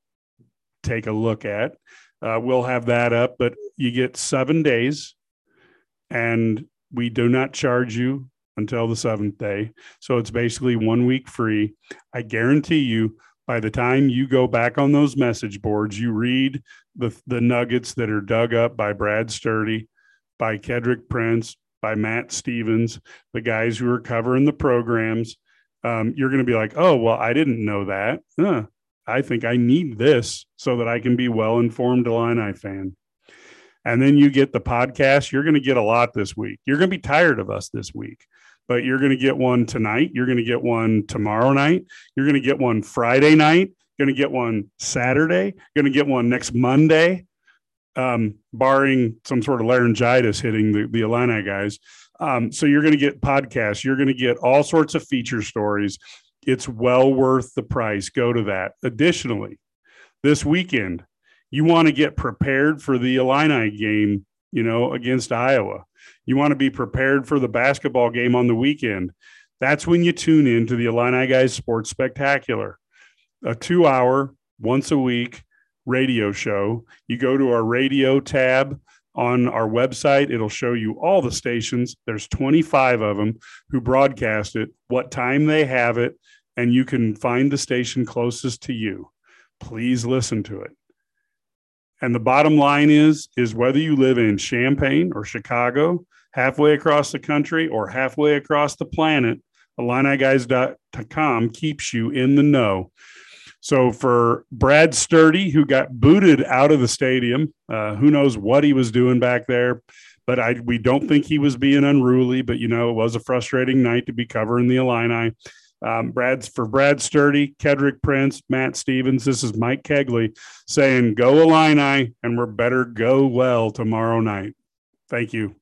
take a look at. Uh, we'll have that up, but you get seven days and we do not charge you until the seventh day. So it's basically one week free. I guarantee you, by the time you go back on those message boards, you read the, the nuggets that are dug up by Brad Sturdy, by Kedrick Prince, by Matt Stevens, the guys who are covering the programs. Um, you're going to be like, oh, well, I didn't know that. Huh. I think I need this so that I can be well informed Illini fan and then you get the podcast, you're going to get a lot this week. You're going to be tired of us this week, but you're going to get one tonight. You're going to get one tomorrow night. You're going to get one Friday night. You're going to get one Saturday. You're going to get one next Monday, um, barring some sort of laryngitis hitting the, the Illini guys. Um, so you're going to get podcasts. You're going to get all sorts of feature stories. It's well worth the price. Go to that. Additionally, this weekend, you want to get prepared for the Illini game, you know, against Iowa. You want to be prepared for the basketball game on the weekend. That's when you tune in to the Illini Guys Sports Spectacular, a two hour, once a week radio show. You go to our radio tab on our website, it'll show you all the stations. There's 25 of them who broadcast it, what time they have it, and you can find the station closest to you. Please listen to it. And the bottom line is is whether you live in Champaign or Chicago, halfway across the country or halfway across the planet, IlliniGuys.com keeps you in the know. So for Brad Sturdy, who got booted out of the stadium, uh, who knows what he was doing back there, but I we don't think he was being unruly. But you know, it was a frustrating night to be covering the Illini. Um, Brad's for Brad Sturdy, Kedrick Prince, Matt Stevens. This is Mike Kegley saying, "Go Illini," and we're better go well tomorrow night. Thank you.